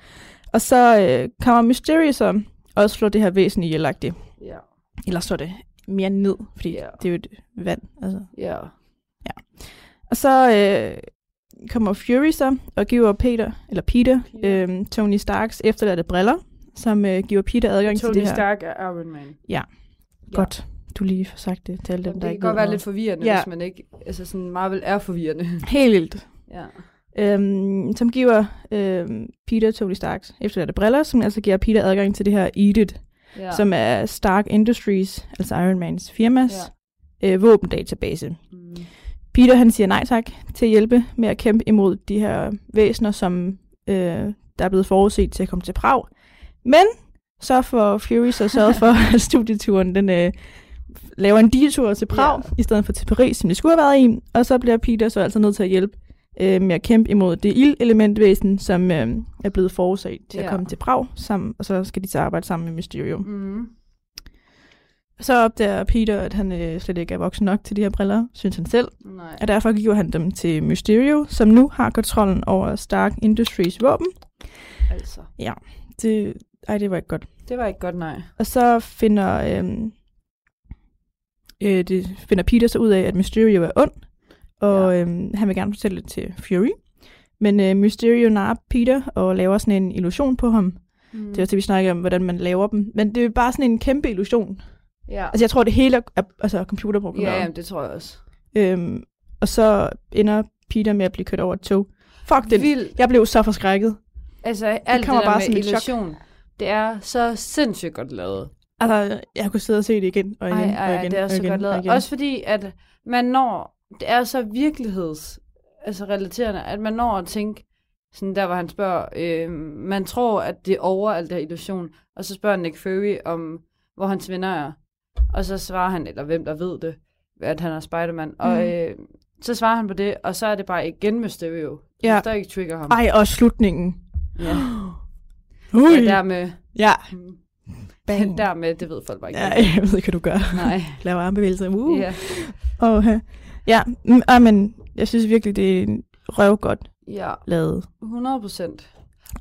Og så øh, kommer Mysterio så også slå det her væsen ihjel Ja. Eller slår det mere ned, fordi yeah. det er jo et vand. Altså. Ja. ja. Og så øh, kommer Fury så og giver Peter, eller Peter, yeah. øh, Tony Starks efterladte briller, som øh, giver Peter adgang Tony til det her. Tony Stark er Iron Man. Ja, godt. Du lige får sagt det til alle dem, der ikke Det kan godt være lidt forvirrende, ja. hvis man ikke... Altså sådan, Marvel er forvirrende. Helt vildt. Ja. Øhm, som giver øhm, Peter Tony Starks efterladte briller, som altså giver Peter adgang til det her Eat It, ja. som er Stark Industries, altså Iron Mans firmas, ja. øh, våbendatabase. Mm. Peter han siger nej tak til at hjælpe med at kæmpe imod de her væsener, som øh, der er blevet forudset til at komme til Prag. Men så får Fury så sørget for, at studieturen den, øh, laver en detur til Prag, ja. i stedet for til Paris, som de skulle have været i. Og så bliver Peter så altså nødt til at hjælpe øh, med at kæmpe imod det ildelementvæsen, som øh, er blevet forudset til ja. at komme til Prag, sammen, og så skal de så arbejde sammen med Mysterium. Mm. Så opdager Peter, at han øh, slet ikke er voksen nok til de her briller, synes han selv. Nej. Og derfor giver han dem til Mysterio, som nu har kontrollen over Stark Industries våben. Altså. Ja, det, ej, det var ikke godt. Det var ikke godt, nej. Og så finder, øh, øh, det finder Peter så ud af, at Mysterio er ond, og ja. øhm, han vil gerne fortælle det til Fury. Men øh, Mysterio narer Peter og laver sådan en illusion på ham. Mm. Det er også det, vi snakker om, hvordan man laver dem. Men det er bare sådan en kæmpe illusion. Ja. Altså jeg tror, det hele er altså, computerprogrammeret. Ja, jamen, det tror jeg også. Øhm, og så ender Peter med at blive kørt over et tog. Fuck det. Vild. Jeg blev så forskrækket. Altså alt det, det der bare med illusion, chok. det er så sindssygt godt lavet. Altså, jeg kunne sidde og se det igen og igen ej, ej, og igen. det er så igen, godt lavet. Også fordi, at man når det er så virkeligheds, altså relaterende, at man når at tænke, sådan der hvor han spørger, øh, man tror, at det er over alt det her illusion, og så spørger Nick Fury om, hvor hans venner er, og så svarer han, eller hvem der ved det, at han er Spider-Man, mm. og øh, så svarer han på det, og så er det bare igen Mysterio, ja. der ikke trigger ham. Ej, og slutningen. Ja. Ui. Ja, dermed. Ja. Mm. Bang. Dermed, det ved folk bare ikke. Ja, jeg ved ikke, hvad du gør. Nej. Laver armbevægelser. Uh. Ja. Og, Ja, mm, ah, men jeg synes virkelig, det er røvgodt ja. lavet. 100 procent.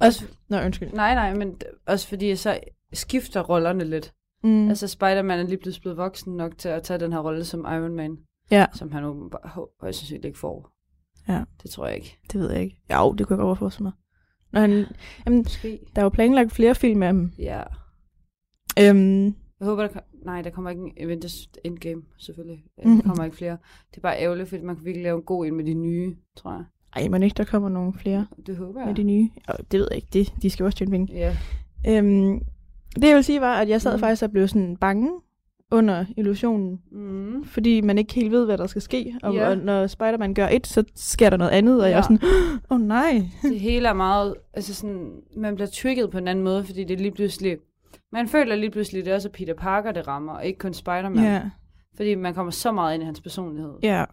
Også, nå, undskyld. Nej, nej, men også fordi så skifter rollerne lidt. Mm. Altså Spider-Man er lige pludselig blevet voksen nok til at tage den her rolle som Iron Man. Ja. Som han jo højst sandsynligt ikke får. Ja. Det tror jeg ikke. Det ved jeg ikke. Jo, det kunne jeg godt forestille mig. Når han, jamen, Måske. Der er jo planlagt flere film af ham. Ja. Øhm, jeg håber, der, Nej, der kommer ikke en Avengers Endgame, selvfølgelig. Mm. Der kommer ikke flere. Det er bare ærgerligt, fordi man kan virkelig lave en god en med de nye, tror jeg. Ej, men ikke, der kommer nogle flere. Det håber jeg. Med de nye. Og det ved jeg ikke. Det, de skal også tjene penge. Ja. Øhm, det jeg vil sige var, at jeg sad mm. faktisk og blev sådan bange under illusionen. Mm. Fordi man ikke helt ved, hvad der skal ske. Og, yeah. og når Spider-Man gør et, så sker der noget andet, og ja. jeg er sådan, åh oh, nej. Det hele er meget, altså sådan, man bliver trigget på en anden måde, fordi det lige pludselig, man føler lige pludselig, at det er også Peter Parker, det rammer, og ikke kun Spider-Man. Ja. Fordi man kommer så meget ind i hans personlighed. Ja.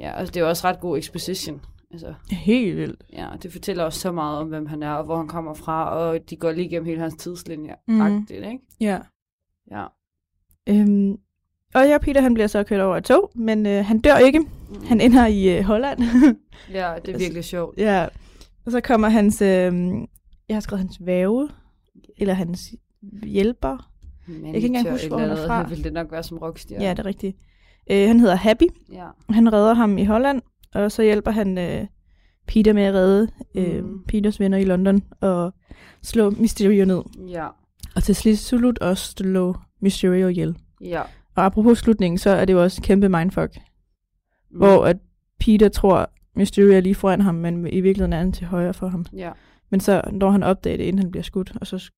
Ja, altså det er jo også ret god exposition. Altså, Helt vildt. Ja, det fortæller også så meget om, hvem han er, og hvor han kommer fra, og de går lige igennem hele hans tidslinje. Mm. Agtigt, ikke? Ja. Ja. Øhm, og ja, Peter han bliver så kørt over et tog, men øh, han dør ikke. Mm. Han ender i øh, Holland. ja, det er virkelig sjovt. Ja. Og så kommer hans, øh, jeg har skrevet hans væve, eller hans hjælper. Manager, jeg kan ikke engang huske, hvor han er fra. Vil det nok være som rockstjerne. Ja, det er rigtigt. Øh, han hedder Happy. Ja. Han redder ham i Holland, og så hjælper han øh, Peter med at redde øh, mm. Peters venner i London og slå Mysterio ned. Ja. Og til slut også slå Mysterio ihjel. Ja. Og apropos slutningen, så er det jo også kæmpe mindfuck. Mm. Hvor at Peter tror, Mysterio er lige foran ham, men i virkeligheden er han til højre for ham. Ja. Men så når han opdager det, inden han bliver skudt, og så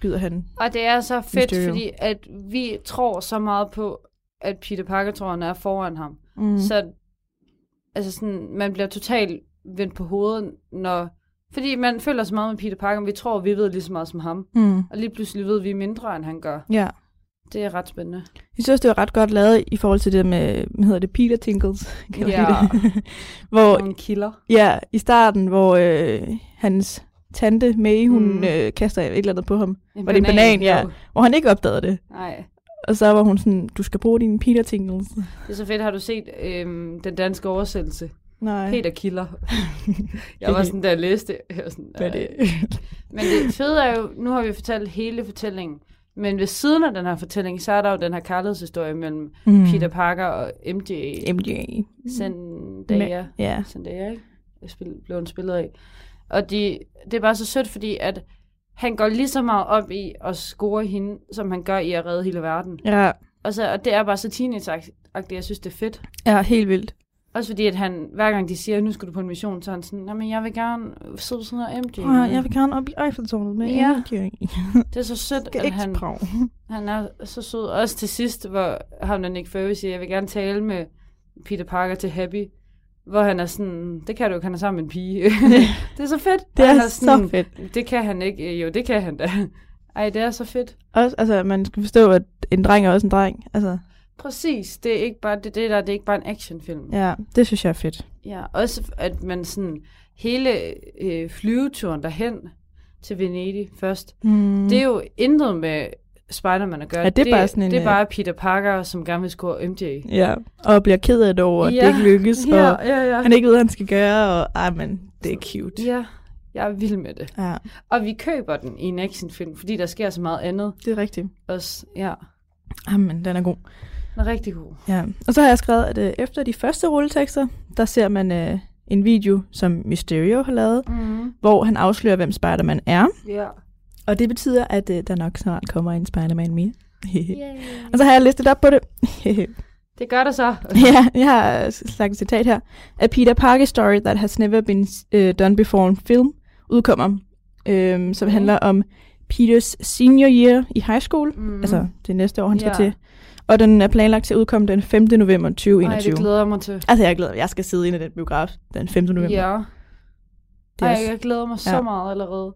skyder han Og det er så fedt, Mysterio. fordi at vi tror så meget på, at Peter Parker tror, han er foran ham. Mm. Så altså sådan, man bliver totalt vendt på hovedet, når... Fordi man føler så meget med Peter Parker, vi tror, vi ved lige så meget som ham. Mm. Og lige pludselig ved vi mindre, end han gør. Ja. Det er ret spændende. Jeg synes, det var ret godt lavet i forhold til det med, hvad hedder det, Peter Tinkles. Ja. Det. hvor, en killer. Ja, i starten, hvor øh, hans tante May, hun mm. øh, kaster et eller andet på ham. En var det en banan, ja. Hvor han ikke opdagede det. Nej. Og så var hun sådan, du skal bruge dine Peter Tingles. Det er så fedt. Har du set øhm, den danske oversættelse? Nej. Peter Killer. jeg var sådan, der læste jeg var sådan, Hvad det? Men det fede er jo, nu har vi fortalt hele fortællingen, men ved siden af den her fortælling, så er der jo den her kærlighedshistorie mellem mm. Peter Parker og MJ. MJ. Zendaya. Ja. Zendaya, ikke? Jeg spil, blev en spillet af. Og de, det er bare så sødt, fordi at han går lige så meget op i at score hende, som han gør i at redde hele verden. Ja. Og, så, og det er bare så teenage-agtigt, jeg synes, det er fedt. Ja, helt vildt. Også fordi, at han, hver gang de siger, nu skal du på en mission, så er han sådan, men jeg vil gerne sidde sådan noget MJ. Ja, jeg vil gerne op i Eiffeltårnet med ja. MJ. det er så sødt, at han, han er så sød. Også til sidst, hvor ham der Nick Fury siger, jeg vil gerne tale med Peter Parker til Happy. Hvor han er sådan, det kan du ikke, han er sammen med en pige. det er så fedt. Det er, er sådan, så fedt. Det kan han ikke. Jo, det kan han da. Ej, det er så fedt. Også, altså, man skal forstå, at en dreng er også en dreng. Altså. Præcis, det er ikke bare det, det der, det er ikke bare en actionfilm. Ja, det synes jeg er fedt. Ja, også at man sådan, hele øh, flyveturen derhen til Venedig først, mm. det er jo intet med Spider-Man at gøre. Ja, det er det, bare sådan en, det er bare Peter Parker, som gerne vil score MJ. Ja, og bliver ked af det over, at ja. det ikke lykkes, ja, og ja, ja. han ikke ved, hvad han skal gøre, og ej, men det er cute. Ja, jeg er vild med det. Ja. Og vi køber den i en actionfilm, fordi der sker så meget andet. Det er rigtigt. Også, ja. Jamen, den er god. Den er rigtig god. Ja, og så har jeg skrevet, at øh, efter de første rulletekster, der ser man øh, en video, som Mysterio har lavet, mm. hvor han afslører, hvem Spider-Man er. Ja. Og det betyder, at øh, der nok snart kommer en Spider-Man mere. og så har jeg listet op på det. det gør der så. ja, jeg har sagt et citat her. A Peter Parker story that has never been uh, done before in film udkommer, øhm, som okay. handler om Peters senior year i high school. Mm. Altså det næste år, han skal til. Og den er planlagt til at udkomme den 5. november 2021. Ej, det glæder jeg mig til. Altså, jeg glæder Jeg skal sidde inde i den biograf den 5. november. Ja. Det Ej, jeg glæder mig så ja. meget allerede.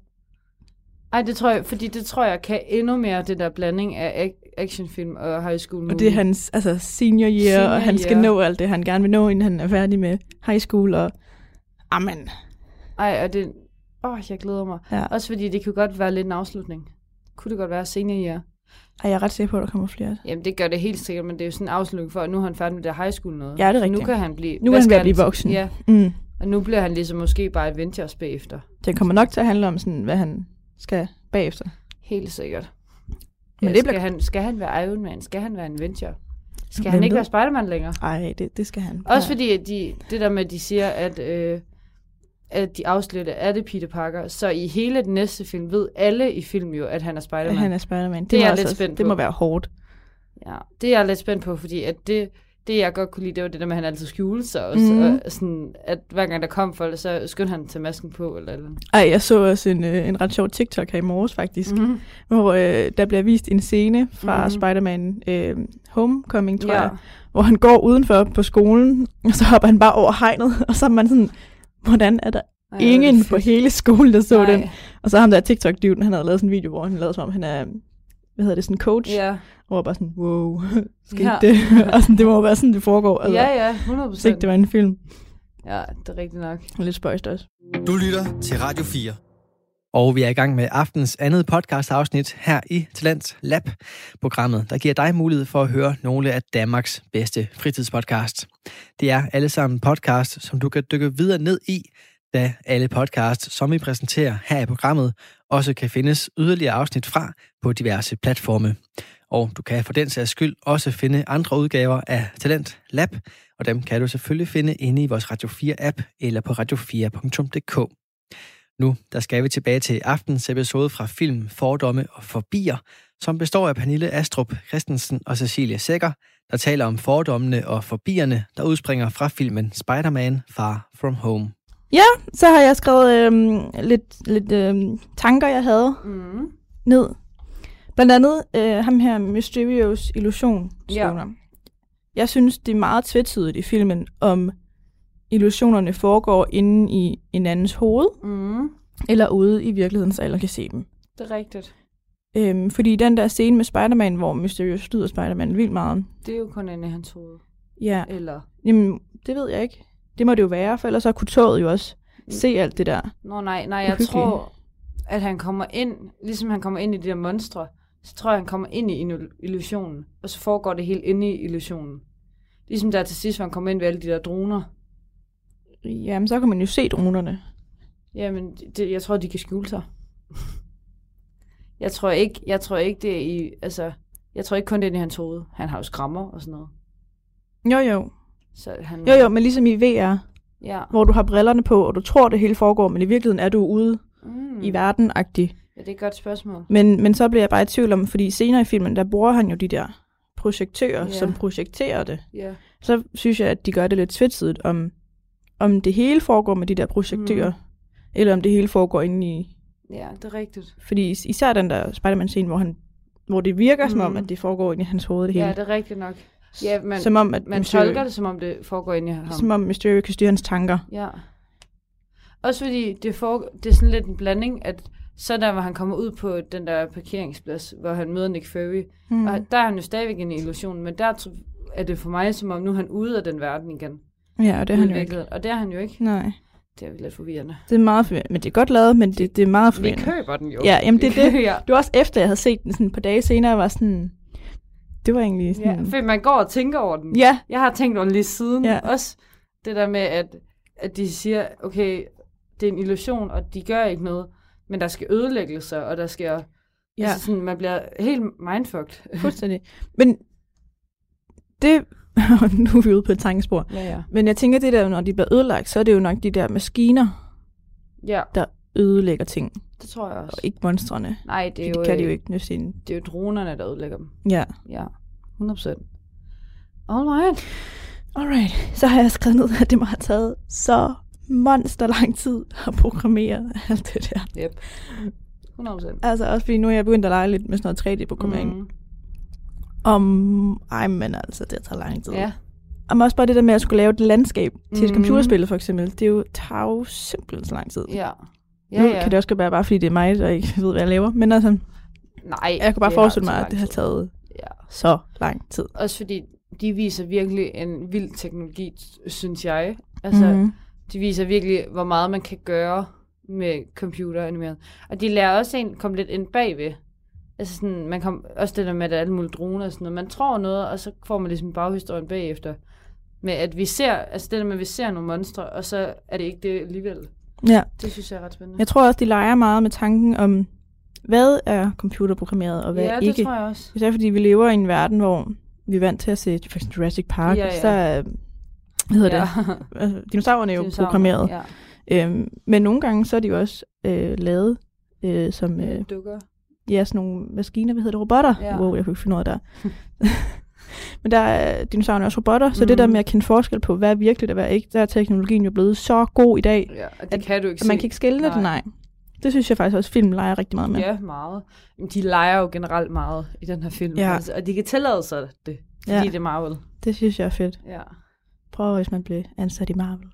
Ej, det tror jeg, fordi det tror jeg kan endnu mere, det der blanding af actionfilm og high school movie. Og det er hans altså, senior year, senior og han skal year. nå alt det, han gerne vil nå, inden han er færdig med high school, og amen. Ej, og det, åh, jeg glæder mig. Ja. Også fordi det kunne godt være lidt en afslutning. Kunne det godt være senior year. Ej, jeg er ret sikker på, at der kommer flere. Jamen, det gør det helt sikkert, men det er jo sådan en afslutning for, at nu er han færdig med det high school noget. Ja, det er rigtigt. Nu kan han blive... Nu kan han blive voksen. Ja. Mm. Og nu bliver han ligesom måske bare Avengers bagefter. Det kommer nok til at handle om, sådan, hvad han skal bagefter. Helt sikkert. Men ja, det bliver... skal, han, skal han være Iron Man? Skal han være en Avenger? Skal Hvem han ikke være Spider-Man længere? Nej, det, det skal han. Også ja. fordi, at de, det der med, at de siger, at, øh, at de afslører, er det Peter Parker. Så i hele den næste film ved alle i filmen jo, at han er Spider-Man. At han er Spider-Man. Det, det er jeg lidt spændt på. Det må være hårdt. Ja, det er jeg lidt spændt på, fordi at det, det, jeg godt kunne lide, det var det der med, at han altid skjulte sig også. Mm. Og sådan, at hver gang der kom folk, så skyndte han til masken på. Eller, eller. Ej, jeg så også en, øh, en ret sjov TikTok her i morges faktisk, mm. hvor øh, der bliver vist en scene fra mm. Spider-Man øh, Homecoming, tror ja. jeg, hvor han går udenfor på skolen, og så hopper han bare over hegnet, og så er man sådan, hvordan er der Ej, ingen på hele skolen, der så Ej. den? Og så ham der TikTok-dyven, han havde lavet sådan en video, hvor han lavede som om, han er hvad hedder det, sådan coach. Ja. Og var bare sådan, wow, skete ja. det? og sådan, det må være sådan, det foregår. Altså, ja, ja, 100%. Så ikke det var en film. Ja, det er rigtigt nok. Og lidt spøjst også. Du lytter til Radio 4. Og vi er i gang med aftens andet podcast-afsnit her i Talent Lab, programmet, der giver dig mulighed for at høre nogle af Danmarks bedste fritidspodcast. Det er alle sammen podcast, som du kan dykke videre ned i, da alle podcasts, som vi præsenterer her i programmet, også kan findes yderligere afsnit fra på diverse platforme. Og du kan for den sags skyld også finde andre udgaver af Talent Lab, og dem kan du selvfølgelig finde inde i vores Radio 4-app eller på radio4.dk. Nu der skal vi tilbage til aftens episode fra film Fordomme og Forbier, som består af Pernille Astrup Christensen og Cecilia Sækker, der taler om fordommene og forbierne, der udspringer fra filmen Spider-Man Far From Home. Ja, så har jeg skrevet øhm, lidt, lidt øhm, tanker, jeg havde mm. ned Blandt andet øh, ham her, Mysterious Illusion, ja. Jeg synes, det er meget tvetydigt i filmen, om illusionerne foregår inde i en andens hoved, mm. eller ude i virkeligheden, så alle kan se dem. Det er rigtigt. Øhm, fordi den der scene med Spider-Man, hvor Mysterious skyder Spider-Man vildt meget. Det er jo kun inde i hans hoved. Ja. Eller? Jamen, det ved jeg ikke. Det må det jo være, for ellers så kunne toget jo også mm. se alt det der. Nå nej, nej, jeg tror, at han kommer ind, ligesom han kommer ind i de der monstre, så tror jeg, han kommer ind i illusionen, og så foregår det helt inde i illusionen. Ligesom der til sidst, hvor han kommer ind ved alle de der droner. Jamen, så kan man jo se dronerne. Jamen, det, jeg tror, de kan skjule sig. jeg tror ikke, jeg tror ikke det er i, altså, jeg tror ikke kun det er i hans hoved. Han har jo skrammer og sådan noget. Jo, jo. Så han, jo, jo, men ligesom i VR, ja. hvor du har brillerne på, og du tror, det hele foregår, men i virkeligheden er du ude mm. i verden-agtig. Ja, det er et godt spørgsmål. Men, men så bliver jeg bare i tvivl om, fordi senere i filmen, der bruger han jo de der projektører, ja. som projekterer det. Ja. Så synes jeg, at de gør det lidt tvetsidigt, om, om det hele foregår med de der projektører, mm. eller om det hele foregår inde i... Ja, det er rigtigt. Fordi især den der Spider-Man-scene, hvor, han, hvor det virker mm. som om, mm. at det foregår inde i hans hoved, det hele. Ja, det er rigtigt nok. Ja, man, som om, at man Mysterio, tolker det, som om det foregår inde i ham. Som om Mysterio kan styre hans tanker. Ja. Også fordi det, for, det er sådan lidt en blanding, at så der, hvor han kommer ud på den der parkeringsplads, hvor han møder Nick Fury, mm. og der er han jo stadigvæk en illusion, men der er det for mig, som om nu er han ude af den verden igen. Ja, og det er han jo ikke. Og det er han jo ikke. Nej. Det er lidt forvirrende. Det er meget forvirrende, men det er godt lavet, men det, det er meget forvirrende. Vi køber den jo. Ja, jamen det er det. Det var også efter, jeg havde set den sådan et par dage senere, var sådan, det var egentlig sådan... Ja, for man går og tænker over den. Ja. Jeg har tænkt over den lige siden. Ja. Også det der med, at, at de siger, okay, det er en illusion, og de gør ikke noget, men der skal ødelæggelser, og der skal... Ja. Altså sådan, man bliver helt mindfucked. Fuldstændig. Men det... nu er vi ude på et tankespor. Ja, ja. Men jeg tænker, det der, når de bliver ødelagt, så er det jo nok de der maskiner, ja. der ødelægger ting. Det tror jeg også. Og ikke monstrene. Nej, det er jo... Det kan de jo ikke nødvendigvis. Det er jo dronerne, der ødelægger dem. Ja. Ja, 100%. Alright. Alright. Så har jeg skrevet ned, at det må have taget så monster lang tid at programmere alt det der. Yep. 100%. Altså også fordi nu er jeg begyndt at lege lidt med sådan noget 3D-programmering. Mm. Om, ej, men altså, det tager lang tid. Ja. Og også bare det der med at skulle lave et landskab til mm. et computerspil, for eksempel. Det er jo, tager jo simpelthen så lang tid. Ja. Ja, nu ja. kan det også være bare, fordi det er mig, der ikke ved, hvad jeg laver. Men altså, Nej, jeg kan bare forestille mig, at det har taget ja. så lang tid. Også fordi de viser virkelig en vild teknologi, synes jeg. Altså, mm. de viser virkelig, hvor meget man kan gøre med computer animeret. Og de lærer også en komme lidt ind bagved. Altså sådan, man kom, også det der med, at alle mulige droner og sådan noget. Man tror noget, og så får man ligesom baghistorien bagefter. Med at vi ser, altså det der med, at vi ser nogle monstre, og så er det ikke det alligevel. Ja. Det synes jeg er ret spændende. Jeg tror også, de leger meget med tanken om, hvad er computerprogrammeret, og hvad ja, ikke. Ja, det tror jeg også. Især fordi vi lever i en verden, hvor vi er vant til at se for eksempel Jurassic Park, ja, ja. så hvad hedder ja. det? Altså, dinosaurerne er jo Dinosaur, programmeret. Ja. Øhm, men nogle gange, så er de jo også øh, lavet øh, som... Øh, Dukker. Ja, sådan nogle maskiner, hvad hedder det, robotter. Ja. Wow, jeg kunne ikke finde af der. Men der er dinosaurerne også robotter, mm. så det der mm. med at kende forskel på, hvad er virkeligt og hvad er ikke, der er teknologien jo blevet så god i dag, ja, det at, kan du ikke at man kan ikke skille det, nej. Det synes jeg faktisk også, at film leger rigtig meget med. Ja, meget. De leger jo generelt meget i den her film, ja. altså, og de kan tillade sig det, fordi ja. det er Marvel. Det synes jeg er fedt. Ja. Prøv hvis man bliver ansat i Marvel.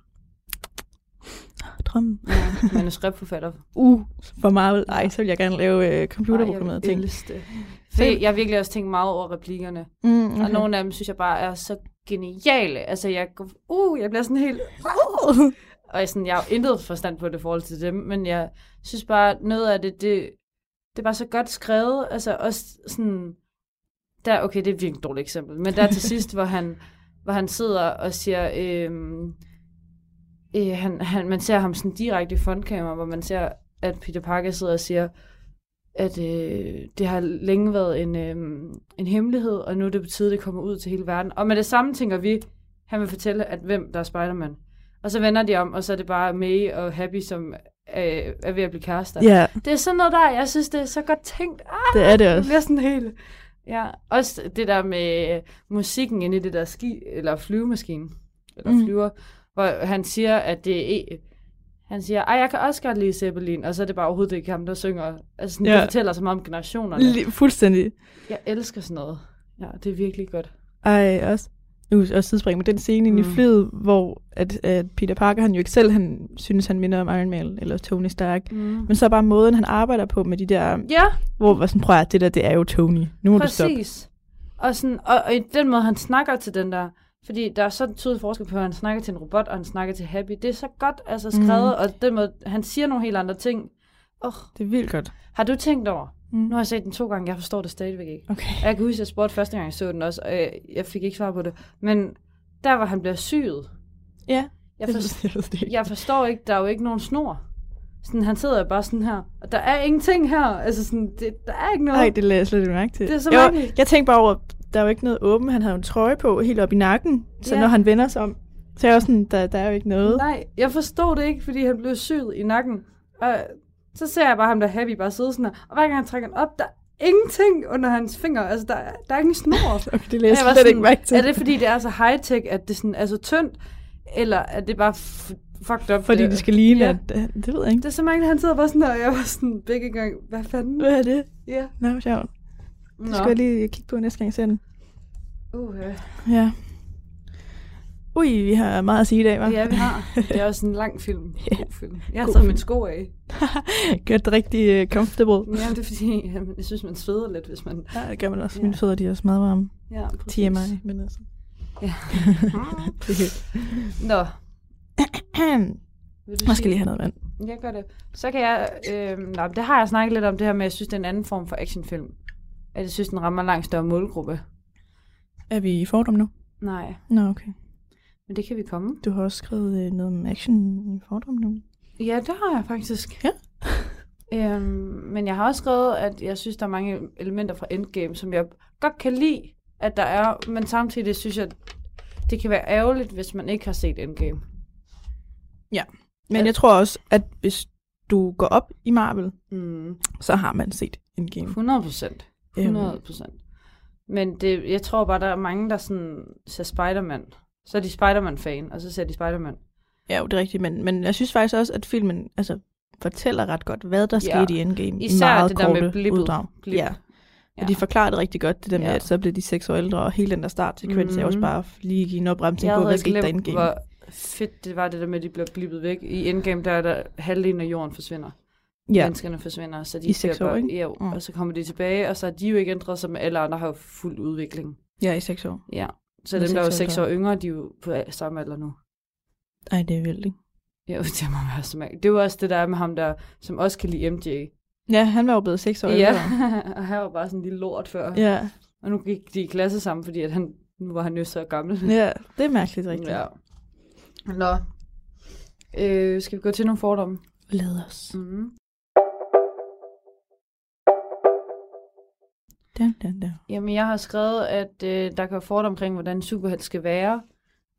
Drøm. Ja, manuskriptforfatter. uh, for Marvel. Ej, så vil jeg gerne lave uh, computerprogrammerede ting. Det. For jeg har virkelig også tænkt meget over replikkerne. Mm, okay. Og nogle af dem synes jeg bare er så geniale. Altså, jeg, uh, jeg bliver sådan helt... Uh, og jeg, sådan, jeg har jo intet forstand på det i forhold til dem, men jeg synes bare, noget af det, det, det er bare så godt skrevet. Altså også sådan... Der, okay, det er virkelig et dårligt eksempel, men der til sidst, hvor han, hvor han sidder og siger... Øhm, øh, han, han, man ser ham sådan direkte i frontkamera, hvor man ser, at Peter Parker sidder og siger, at øh, det har længe været en, øh, en hemmelighed, og nu er det på tide, det kommer ud til hele verden. Og med det samme tænker vi, han vil fortælle, at hvem der er Spider-Man. Og så vender de om, og så er det bare May og Happy, som er, er ved at blive kærester. Yeah. Det er sådan noget der, jeg synes, det er så godt tænkt. Ah, det er det også. Det bliver sådan helt... Ja, også det der med musikken inde i det der ski, eller flyvemaskine, eller mm. flyver, hvor han siger, at det er, han siger, ej, jeg kan også godt lide Zeppelin, og så er det bare overhovedet ikke ham, der synger. Altså, sådan, ja. det fortæller så meget om generationerne. L- fuldstændig. Jeg elsker sådan noget. Ja, det er virkelig godt. Ej, også. Nu også sidespring med den scene mm. i flyet, hvor at, at Peter Parker, han jo ikke selv, han synes, han minder om Iron Man eller Tony Stark. Mm. Men så bare måden, han arbejder på med de der... Ja. Hvor var sådan, prøv at det der, det er jo Tony. Nu må Præcis. du stoppe. Præcis. Og, sådan, og, og, i den måde, han snakker til den der... Fordi der er så tydelig forskel på, at han snakker til en robot, og han snakker til Happy. Det er så godt altså skrevet, mm. og den måde, han siger nogle helt andre ting. Oh. Det er vildt godt. Har du tænkt over? Mm. Nu har jeg set den to gange, jeg forstår det stadigvæk ikke. Okay. Jeg kan huske, at jeg spurgte første gang, jeg så den også, og jeg, jeg fik ikke svar på det. Men der, hvor han bliver syet. Ja, jeg, for, jeg forstår ikke, der er jo ikke nogen snor. Sådan, han sidder bare sådan her, og der er ingenting her. Altså sådan, det, der er ikke noget. Nej, det lader jeg slet ikke mærke til. Det er så jo, Jeg tænkte bare over, der er jo ikke noget åbent. Han har jo en trøje på helt op i nakken, så ja. når han vender sig om, så er jeg sådan, der, der er jo ikke noget. Nej, jeg forstod det ikke, fordi han blev syet i nakken. Og så ser jeg bare ham der happy bare sidde sådan her, og hver gang han trækker den op, der er ingenting under hans fingre. Altså, der, der er ingen snor. okay, det læser jeg slet ikke mærke til. Er det, fordi det er så high-tech, at det sådan er så tyndt, eller er det bare fucked up? Fordi det skal ligne, ja. at, det, ved jeg ikke. Det er så mange, han sidder bare sådan her, og jeg var sådan begge gange, hvad fanden? Hvad er det? Ja. Nå, hvor sjovt. Det skal jeg lige kigge på næste gang, jeg ser den. Uh, Ja. Ui, vi har meget at sige i dag, hva'? Ja, vi har. Det er også en lang film. yeah. God film. Jeg har taget min sko af. Gjort det rigtig uh, comfortable. Ja, det er fordi, jeg synes, man sveder lidt, hvis man... Ja, det gør man også. Ja. Mine fødder, de er også meget varme. Ja, præcis. TMI, men altså. Ja. Nå. jeg skal lige have noget vand. Jeg gør det. Så kan jeg... Øh, nej, det har jeg snakket lidt om, det her med, at jeg synes, det er en anden form for actionfilm. At jeg synes, den rammer langt større målgruppe. Er vi i fordom nu? Nej. Nå, okay. Men det kan vi komme. Du har også skrevet øh, noget om action i fordom nu. Ja, det har jeg faktisk. Ja. øhm, men jeg har også skrevet, at jeg synes, der er mange elementer fra Endgame, som jeg godt kan lide, at der er. Men samtidig synes jeg, det kan være ærgerligt, hvis man ikke har set Endgame. Ja, men at, jeg tror også, at hvis du går op i Marvel, mm. så har man set Endgame. 100 procent. 100 procent. Men det, jeg tror bare, der er mange, der sådan ser Spider-Man. Så er de Spider-Man-fan, og så ser de Spider-Man. Ja, jo, det er rigtigt, men, men jeg synes faktisk også, at filmen altså, fortæller ret godt, hvad der ja. skete i Endgame. Især i meget det der med blippet. uddrag. Blip. Ja. Ja. Og de forklarer det rigtig godt, det der med, ja. at så blev de seks år ældre, og hele den der startsekvens mm-hmm. er også mhm. bare lige give en opbremsning på, hvad skete der i Endgame. hvor fedt det var, det der med, at de blev blippet væk. I Endgame, der er der halvdelen af jorden forsvinder ja. menneskerne forsvinder. Så de I seks år, ikke? Ja, mm. og så kommer de tilbage, og så er de jo ikke ændret sig, med alle andre har jo fuld udvikling. Ja, i seks år. Ja, så dem, der er jo seks år yngre, de er jo på samme alder nu. Ej, det er vildt, ikke? Ja, det må være så mærkeligt. Det jo også det der med ham, der, som også kan lide MJ. Ja, han var jo blevet seks år Ja, og han var bare sådan en lille lort før. Ja. Og nu gik de i klasse sammen, fordi at han, nu var han jo så gammel. Ja, det er mærkeligt rigtigt. Ja. Nå. Øh, skal vi gå til nogle fordomme? Lad os. Mm. Da, da, da. Jamen, jeg har skrevet, at øh, der kan fordom omkring, hvordan superhelt skal være.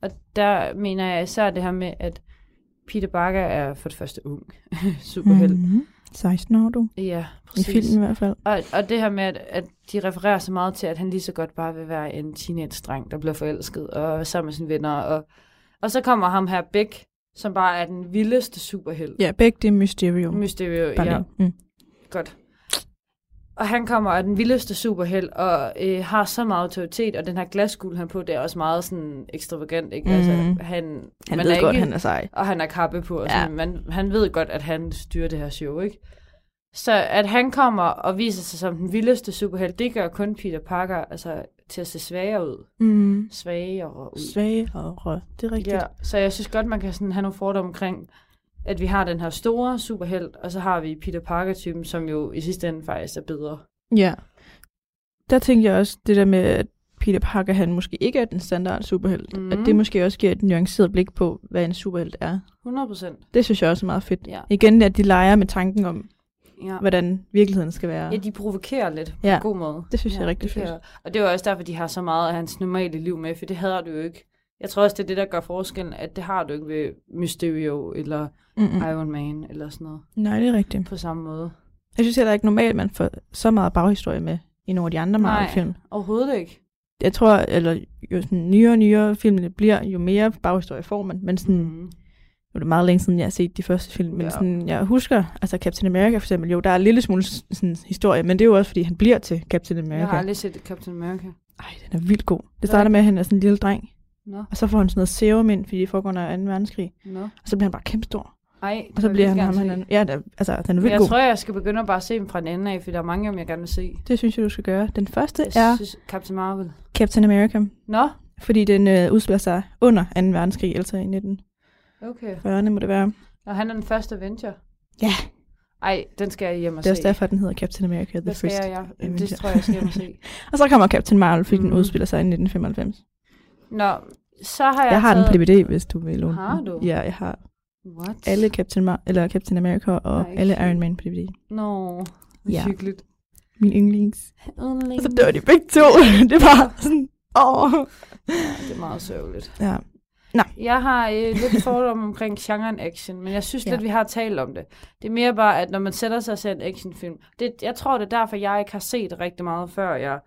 Og der mener jeg især det her med, at Peter Parker er for det første ung superhelt. Mm-hmm. 16 år, du. Ja, præcis. I filmen i hvert fald. Og, og det her med, at, at de refererer så meget til, at han lige så godt bare vil være en teenage-dreng, der bliver forelsket og sammen med sine venner. Og, og så kommer ham her, Beck, som bare er den vildeste superhelt. Ja, Beck, det er Mysterio. Mysterio, bare ja. Mm. Godt. Og han kommer af den vildeste superheld, og øh, har så meget autoritet, og den her glasguld, han på, det er også meget sådan ekstravagant, ikke? Mm. Altså, han, han ved er godt, ikke, han er sej. Og han er kappe på, og sådan, ja. man, han ved godt, at han styrer det her show, ikke? Så at han kommer og viser sig som den vildeste superheld, det gør kun Peter Parker altså, til at se svagere ud. Mm. Svagere ud. Svagere, det er rigtigt. Ja, så jeg synes godt, man kan sådan have nogle fordomme omkring, at vi har den her store superhelt, og så har vi Peter Parker-typen, som jo i sidste ende faktisk er bedre. Ja. Der tænkte jeg også det der med, at Peter Parker, han måske ikke er den standard superhelt. Mm. At det måske også giver et nuanceret blik på, hvad en superhelt er. 100 procent. Det synes jeg også er meget fedt. Ja. Igen, at de leger med tanken om, ja. hvordan virkeligheden skal være. Ja, de provokerer lidt på ja. en god måde. det synes ja, jeg er rigtig fedt. Og det er også derfor, de har så meget af hans normale liv med, for det havde du jo ikke. Jeg tror også, det er det, der gør forskellen, at det har du ikke ved Mysterio eller Mm-mm. Iron Man eller sådan noget. Nej, det er rigtigt. På samme måde. Jeg synes heller ikke normalt, man får så meget baghistorie med i nogle af de andre Marvel-film. Nej, overhovedet ikke. Jeg tror, eller jo sådan nyere og nyere filmene bliver, jo mere baghistorie får man. Men sådan, mm. Nu er det meget længe siden, jeg har set de første film, men ja. sådan, jeg husker, altså Captain America for eksempel, jo, der er en lille smule sådan, historie, men det er jo også, fordi han bliver til Captain America. Jeg har aldrig set Captain America. Ej, den er vildt god. Det starter med, at han er sådan en lille dreng, no. og så får han sådan noget serum ind, fordi det foregår under 2. verdenskrig, no. og så bliver han bare kæmpestor. Ej, og så bliver han ham, han, ja, der, altså, den er vildt jeg god. Jeg tror, jeg skal begynde at bare se dem fra den ende af, for der er mange af dem, jeg gerne vil se. Det synes jeg, du skal gøre. Den første jeg er... Synes, Captain Marvel. Captain America. Nå? Fordi den øh, udspiller sig under 2. verdenskrig, altså i 19. Okay. 40'erne må det være. Og han er den første Avenger? Ja. Ej, den skal jeg hjem og se. Det er også derfor, den hedder Captain America The First skal jeg? Ja, det tror jeg, jeg skal hjem og se. og så kommer Captain Marvel, fordi mm. den udspiller sig i 1995. Nå, så har jeg Jeg har taget... den på DVD, hvis du vil låne Har du? Ja, jeg har What? alle Captain, Mar- eller Captain America og Nej, alle Iron Man på DVD. Nå, no, ja. hyggeligt. Min yndlings. Yndlings. Og så dør de begge to. det var sådan, åh. Ja, det er meget sørgeligt. Ja. Nå. Jeg har øh, lidt fordom omkring genren action, men jeg synes ja. lidt, vi har talt om det. Det er mere bare, at når man sætter sig og ser en actionfilm, det, jeg tror, det er derfor, jeg ikke har set rigtig meget før jeg,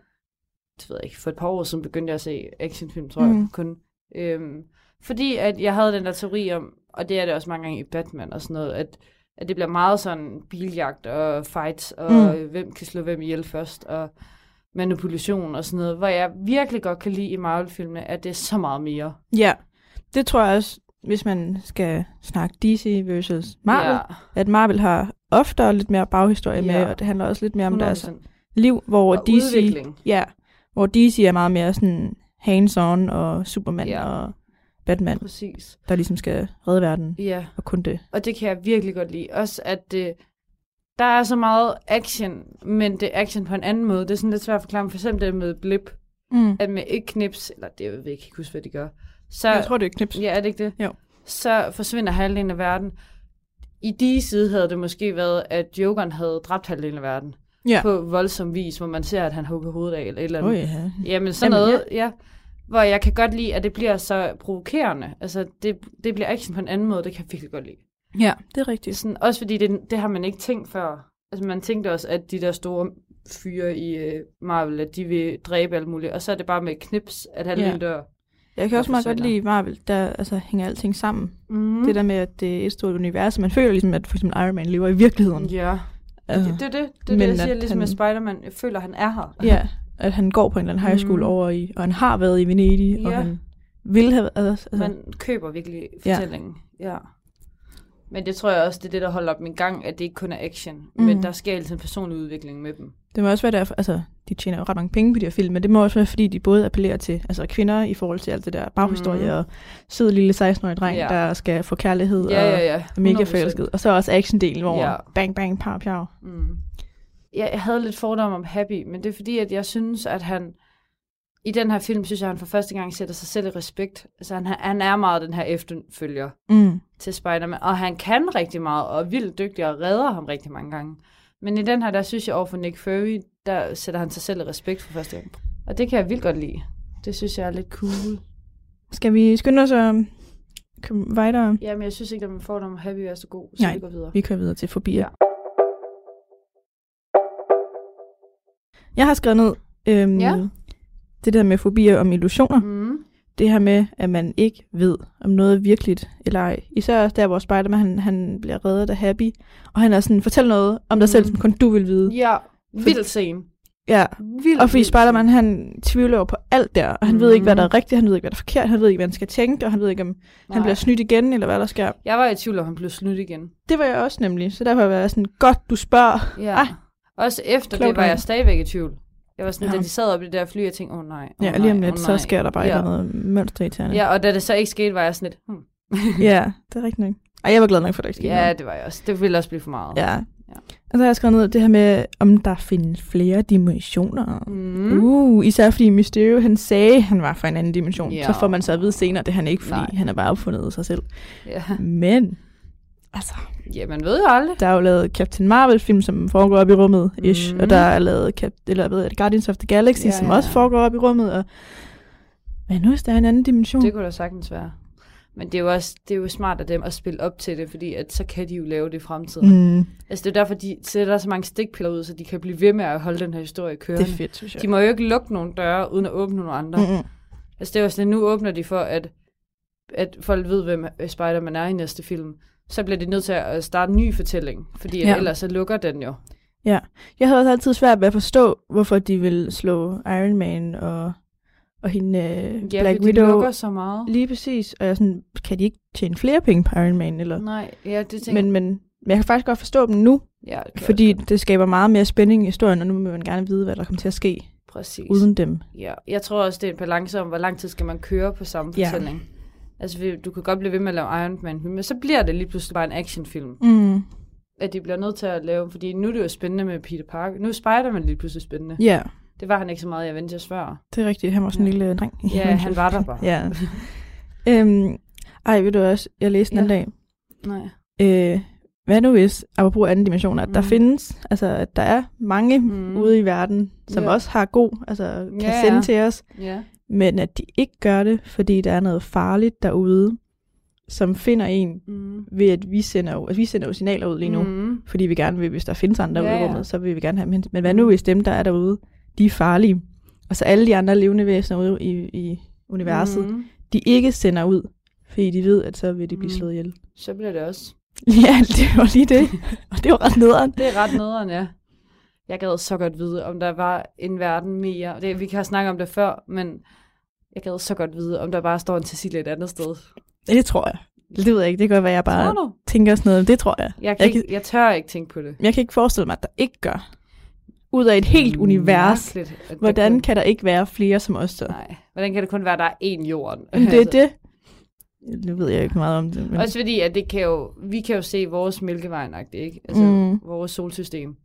det ved jeg ikke, for et par år siden begyndte jeg at se actionfilm, tror mm. jeg kun. Øhm, fordi at jeg havde den der teori om, og det er det også mange gange i Batman og sådan noget, at, at det bliver meget sådan biljagt og fights, og mm. hvem kan slå hvem ihjel først, og manipulation og sådan noget, hvor jeg virkelig godt kan lide i Marvel-filmene, at det er så meget mere. Ja, det tror jeg også, hvis man skal snakke DC versus Marvel, ja. at Marvel har ofte lidt mere baghistorie ja. med, og det handler også lidt mere om 100%. deres liv, hvor og DC, udvikling. ja, hvor DC er meget mere sådan hands-on og Superman ja. og Batman, Præcis. der ligesom skal redde verden. Ja. Og kun det. Og det kan jeg virkelig godt lide. Også at det, der er så meget action, men det er action på en anden måde. Det er sådan lidt svært at forklare. For eksempel det med blip. Mm. At med ikke knips, eller det jeg ved ikke huske, hvad de gør. Så, jeg tror, det er knips. Ja, er det ikke det? Jo. Så forsvinder halvdelen af verden. I de side havde det måske været, at Jokeren havde dræbt halvdelen af verden. Ja. På voldsom vis, hvor man ser, at han hugger hovedet af, eller et eller andet. Oh, ja. Jamen sådan Jamen, noget, ja. ja. Hvor jeg kan godt lide, at det bliver så provokerende. Altså, det, det bliver action på en anden måde, det kan jeg virkelig godt lide. Ja, det er rigtigt. Sådan, også fordi det, det har man ikke tænkt før. Altså, man tænkte også, at de der store fyre i uh, Marvel, at de vil dræbe alt muligt. Og så er det bare med knips, at han ja. dør. Jeg kan også meget godt lide Marvel, der altså, hænger alting sammen. Mm. Det der med, at det er et stort univers, man føler ligesom, at for eksempel Iron Man lever i virkeligheden. Ja, uh, det, det, det, det, det, det jeg siger ligesom han, med Spider-Man. Jeg føler, han er her. Ja, at han går på en eller anden high school mm. over i, og han har været i Venedig, ja. og han vil have... Altså, man køber virkelig fortællingen. Ja. ja. Men det tror jeg også, det er det, der holder op min gang, at det ikke kun er action. Mm. Men der sker altid en personlig udvikling med dem. Det må også være derfor, altså, de tjener jo ret mange penge på de her film, men det må også være, fordi de både appellerer til altså, kvinder i forhold til alt det der baghistorie, mm. og sød lille 16-årig dreng, ja. der skal få kærlighed ja, ja, ja. og mega forelsket. Og så også actiondelen, hvor ja. bang, bang, par, pjav. Mm. Jeg, jeg havde lidt fordom om Happy, men det er fordi, at jeg synes, at han i den her film, synes jeg, han for første gang sætter sig selv i respekt. Altså, han, han er meget den her efterfølger mm. til Spider-Man, og han kan rigtig meget, og er vildt dygtig, og redder ham rigtig mange gange. Men i den her, der synes jeg over for Nick Fury, der sætter han sig selv i respekt for første gang. Og det kan jeg vildt godt lide. Det synes jeg er lidt cool. Skal vi skynde os at komme videre? Jamen, jeg synes ikke, at man får dem happy er så god, så Nej, vi går videre. vi kører videre til fobier. Ja. Jeg har skrevet ned, øhm, ja. Det der med fobier om illusioner. Mm. Det her med, at man ikke ved, om noget er virkeligt eller ej. Især også der, hvor Spider-Man han, han bliver reddet af Happy. Og han er sådan, fortæl noget om dig mm. selv, som kun du vil vide. Ja, vildt scene. Ja, vildt, og fordi Spider-Man, han tvivler over på alt der, og han mm. ved ikke, hvad der er rigtigt, han ved ikke, hvad der er forkert, han ved ikke, hvad han skal tænke, og han ved ikke, om Nej. han bliver snydt igen, eller hvad der sker. Jeg var i tvivl, om han blev snydt igen. Det var jeg også nemlig, så derfor var jeg sådan, godt, du spørger. Ja. Ah, også efter det var jeg stadigvæk i tvivl. Jeg var sådan, ja. da de sad op i det der fly, jeg tænkte, åh oh, nej. Oh, ja, lige om lidt, oh, så sker der bare ja. noget mønster i tæerne. Ja, og da det så ikke skete, var jeg sådan lidt, hmm. ja, det er rigtigt nok. Ej, jeg var glad nok for, at det ikke skete Ja, noget. det var jeg også. Det ville også blive for meget. Ja. ja. Og så har jeg skrevet ned det her med, om der findes flere dimensioner. Mm. Uh, især fordi Mysterio, han sagde, han var fra en anden dimension. Ja. Så får man så at vide senere, det han ikke, fordi Nej. han er bare opfundet sig selv. Ja. Men Altså, ja, man ved jo aldrig. Der er jo lavet Captain Marvel-film, som foregår op i rummet, ish, mm. og der er lavet Cap- eller, ved jeg, Guardians of the Galaxy, ja, som ja. også foregår op i rummet, og hvad nu, der er en anden dimension? Det kunne da sagtens være. Men det er jo også det er jo smart af dem at spille op til det, fordi at så kan de jo lave det i fremtiden. Mm. Altså det er derfor, de sætter så mange stikpiller ud, så de kan blive ved med at holde den her historie kørende. Det er fedt, synes jeg. De må jo ikke lukke nogle døre, uden at åbne nogle andre. Mm-hmm. Altså det er jo sådan, nu åbner de for, at at folk ved, hvem Spider-Man er i næste film, så bliver de nødt til at starte en ny fortælling, fordi ja. ellers så lukker den jo. Ja, jeg havde også altid svært ved at forstå, hvorfor de vil slå Iron Man og, og hende uh, ja, Black Widow. Ja, lukker så meget. Lige præcis, og jeg sådan, kan de ikke tjene flere penge på Iron Man? Eller? Nej, ja, det tænker men, men, men jeg kan faktisk godt forstå dem nu, ja, det fordi det skaber meget mere spænding i historien, og nu vil man gerne vide, hvad der kommer til at ske. Præcis. Uden dem. Ja, jeg tror også, det er en balance om, hvor lang tid skal man køre på samme fortælling. Ja. Altså, du kan godt blive ved med at lave Iron Man, men så bliver det lige pludselig bare en actionfilm. Mm. At de bliver nødt til at lave, fordi nu er det jo spændende med Peter Parker. Nu er Spider-Man lige pludselig spændende. Ja. Yeah. Det var han ikke så meget i Avengers før. Det er rigtigt, han var sådan en ja. lille dreng. Ja, han var der bare. ja. øhm, ej, ved du også, jeg læste en ja. dag. Nej. Øh, hvad nu hvis, apropos anden dimension, at mm. der findes, altså at der er mange mm. ude i verden, som yeah. også har god, altså kan yeah, sende ja. til os, yeah. Men at de ikke gør det, fordi der er noget farligt derude, som finder en mm. ved, at vi sender, jo, altså vi sender jo signaler ud lige nu, mm. fordi vi gerne vil, hvis der findes andre yeah, ude i rummet, så vil vi gerne have dem Men hvad nu hvis dem, der er derude, de er farlige, og så alle de andre levende væsener ude i, i universet, mm. de ikke sender ud, fordi de ved, at så vil de blive mm. slået ihjel. Så bliver det også Ja, det var lige det. Og det var ret nederen. Det er ret nederen, ja. Jeg gad så godt vide, om der var en verden mere. Det, vi kan have snakket om det før, men jeg gad så godt vide, om der bare står en Cecilie et andet sted. Det tror jeg. Det ved jeg ikke. Det kan godt være, jeg bare tænker sådan noget. Det tror jeg. Jeg, kan jeg, ikke, jeg tør ikke tænke på det. Jeg kan ikke forestille mig, at der ikke gør. Ud af et helt mm, univers. Hvordan kun... kan der ikke være flere som os så? Nej. Hvordan kan det kun være, at der er én jorden? Det er altså. det. Nu ved jeg ikke meget om det. Men... Også fordi, at det kan jo, vi kan jo se vores mælkevej, ikke? Altså mm. vores solsystem.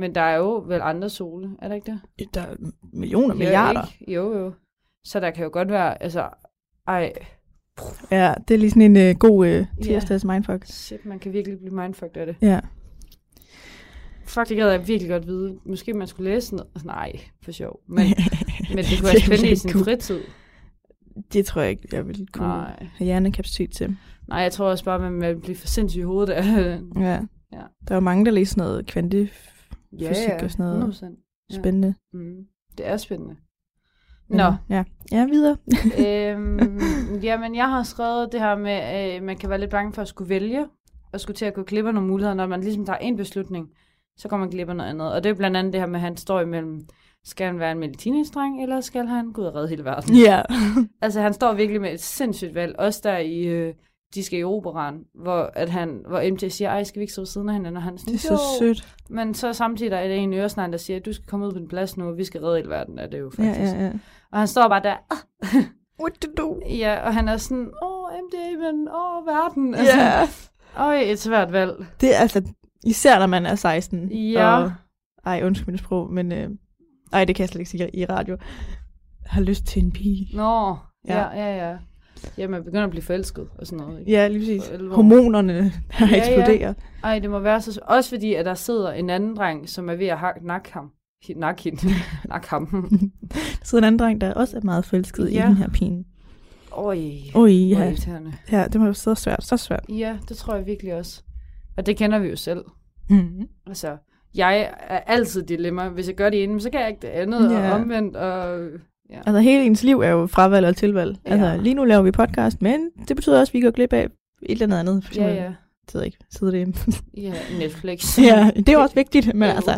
Men der er jo vel andre sole, er der ikke det? Der er millioner, milliarder. Ikke? Jo, jo. Så der kan jo godt være, altså, ej. Ja, det er lige sådan en uh, god uh, tirsdags yeah. mindfuck. Shit, man kan virkelig blive mindfucked af det. Ja. Fuck, det gad jeg virkelig godt vide. Måske man skulle læse noget. Nej, for sjov. Men, men det kunne være spændende i sin fritid. Det tror jeg ikke, jeg vil kunne Nej. have hjernekapacitet til. Nej, jeg tror også bare, at man bliver for sindssygt i hovedet af ja. ja. Der er jo mange, der læser noget kvantefysik ja, ja. og sådan noget 100%. spændende. Ja. Mm. Det er spændende. Nå. Ja, ja videre. øhm, jamen, jeg har skrevet det her med, at øh, man kan være lidt bange for at skulle vælge, og skulle til at gå glip af nogle muligheder, når man ligesom tager en beslutning, så kommer man glip af noget andet. Og det er blandt andet det her med, at han står imellem skal han være en medicinstreng, eller skal han gå ud og redde hele verden? Ja. altså, han står virkelig med et sindssygt valg. Også der i, øh, de skal i operan, hvor, at han, hvor MJ siger, ej, skal vi ikke stå siden af hinanden? Og han sådan, det er så sødt. Men så samtidig er det en øresnegn, der siger, du skal komme ud på din plads nu, og vi skal redde hele verden, er det jo faktisk. Ja, ja, ja. Og han står bare der, ah. What do do? Ja, og han er sådan, åh, oh, MJ, men åh, oh, verden. Ja. Øj, et svært valg. Det er altså, især når man er 16. Ja. Og, ej, undskyld mit sprog, men øh, ej, det kan jeg slet ikke sige i radio. Har lyst til en pige. Nå, ja, ja, ja. ja. Ja, man begynder at blive forelsket og sådan noget. Ikke? Ja, lige præcis. Hormonerne der ja, eksploderer. Ja. Ej, det må være så... Også fordi, at der sidder en anden dreng, som er ved at nakke ham. Nakke hende. nakke ham. der sidder en anden dreng, der også er meget forelsket ja. i den her pige. Oj. Oj, ja. Ja, det må jo så svært. Så svært. Ja, det tror jeg virkelig også. Og det kender vi jo selv. Mm-hmm. Altså, jeg er altid dilemma. Hvis jeg gør det ene, så kan jeg ikke det andet, ja. og omvendt. Og, ja. Altså hele ens liv er jo fravalg og tilvalg. Ja. Altså lige nu laver vi podcast, men det betyder også, at vi går glip af et eller andet. For eksempel, ja, ja. Det ved ikke, sidder det Ja, Netflix. ja, det er også vigtigt, men jo. altså...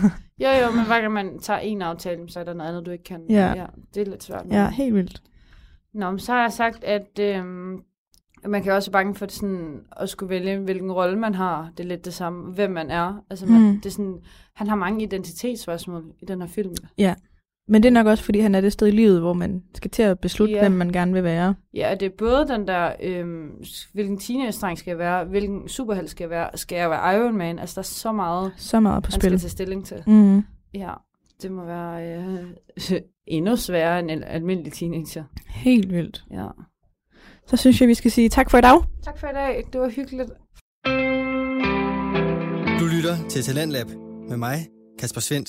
jo, jo, men hver gang man tager en aftale, så er der noget andet, du ikke kan. Ja. ja det er lidt svært. Ja, helt vildt. Nå, men så har jeg sagt, at øhm, man kan også være bange for sådan, at skulle vælge, hvilken rolle man har. Det er lidt det samme, hvem man er. Altså, man, mm. det er sådan, han har mange identitetsspørgsmål i den her film. Ja, men det er nok også, fordi han er det sted i livet, hvor man skal til at beslutte, ja. hvem man gerne vil være. Ja, det er både den der, øhm, hvilken teenage-dreng skal jeg være, hvilken superheld skal jeg være, skal jeg være Iron Man? Altså, der er så meget, så meget på spil. skal tage stilling til. Mm. Ja, det må være øh, endnu sværere end en almindelig teenager. Helt vildt. Ja. Så synes jeg, vi skal sige tak for i dag. Tak for i dag. Det var hyggeligt. Du lytter til Talentlab med mig, Kasper Svendt.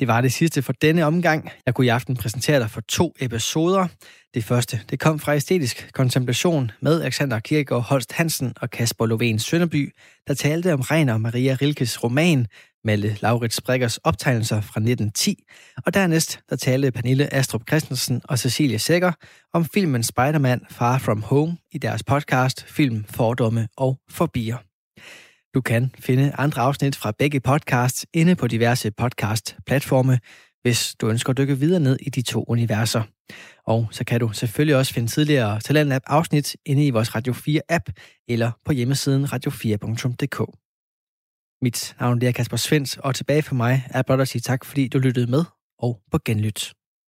Det var det sidste for denne omgang. Jeg kunne i aften præsentere dig for to episoder. Det første, det kom fra Æstetisk Kontemplation med Alexander Kirkegaard Holst Hansen og Kasper Lovén Sønderby, der talte om Reiner og Maria Rilkes roman Malle Laurits Brikkers optegnelser fra 1910, og dernæst der talte Pernille Astrup Christensen og Cecilie Sækker om filmen Spider-Man Far From Home i deres podcast Film, Fordomme og Forbier. Du kan finde andre afsnit fra begge podcasts inde på diverse podcast-platforme, hvis du ønsker at dykke videre ned i de to universer. Og så kan du selvfølgelig også finde tidligere Talent afsnit inde i vores Radio 4-app eller på hjemmesiden radio4.dk. Mit navn er Kasper Svens, og tilbage for mig er blot at sige tak, fordi du lyttede med, og på genlyt.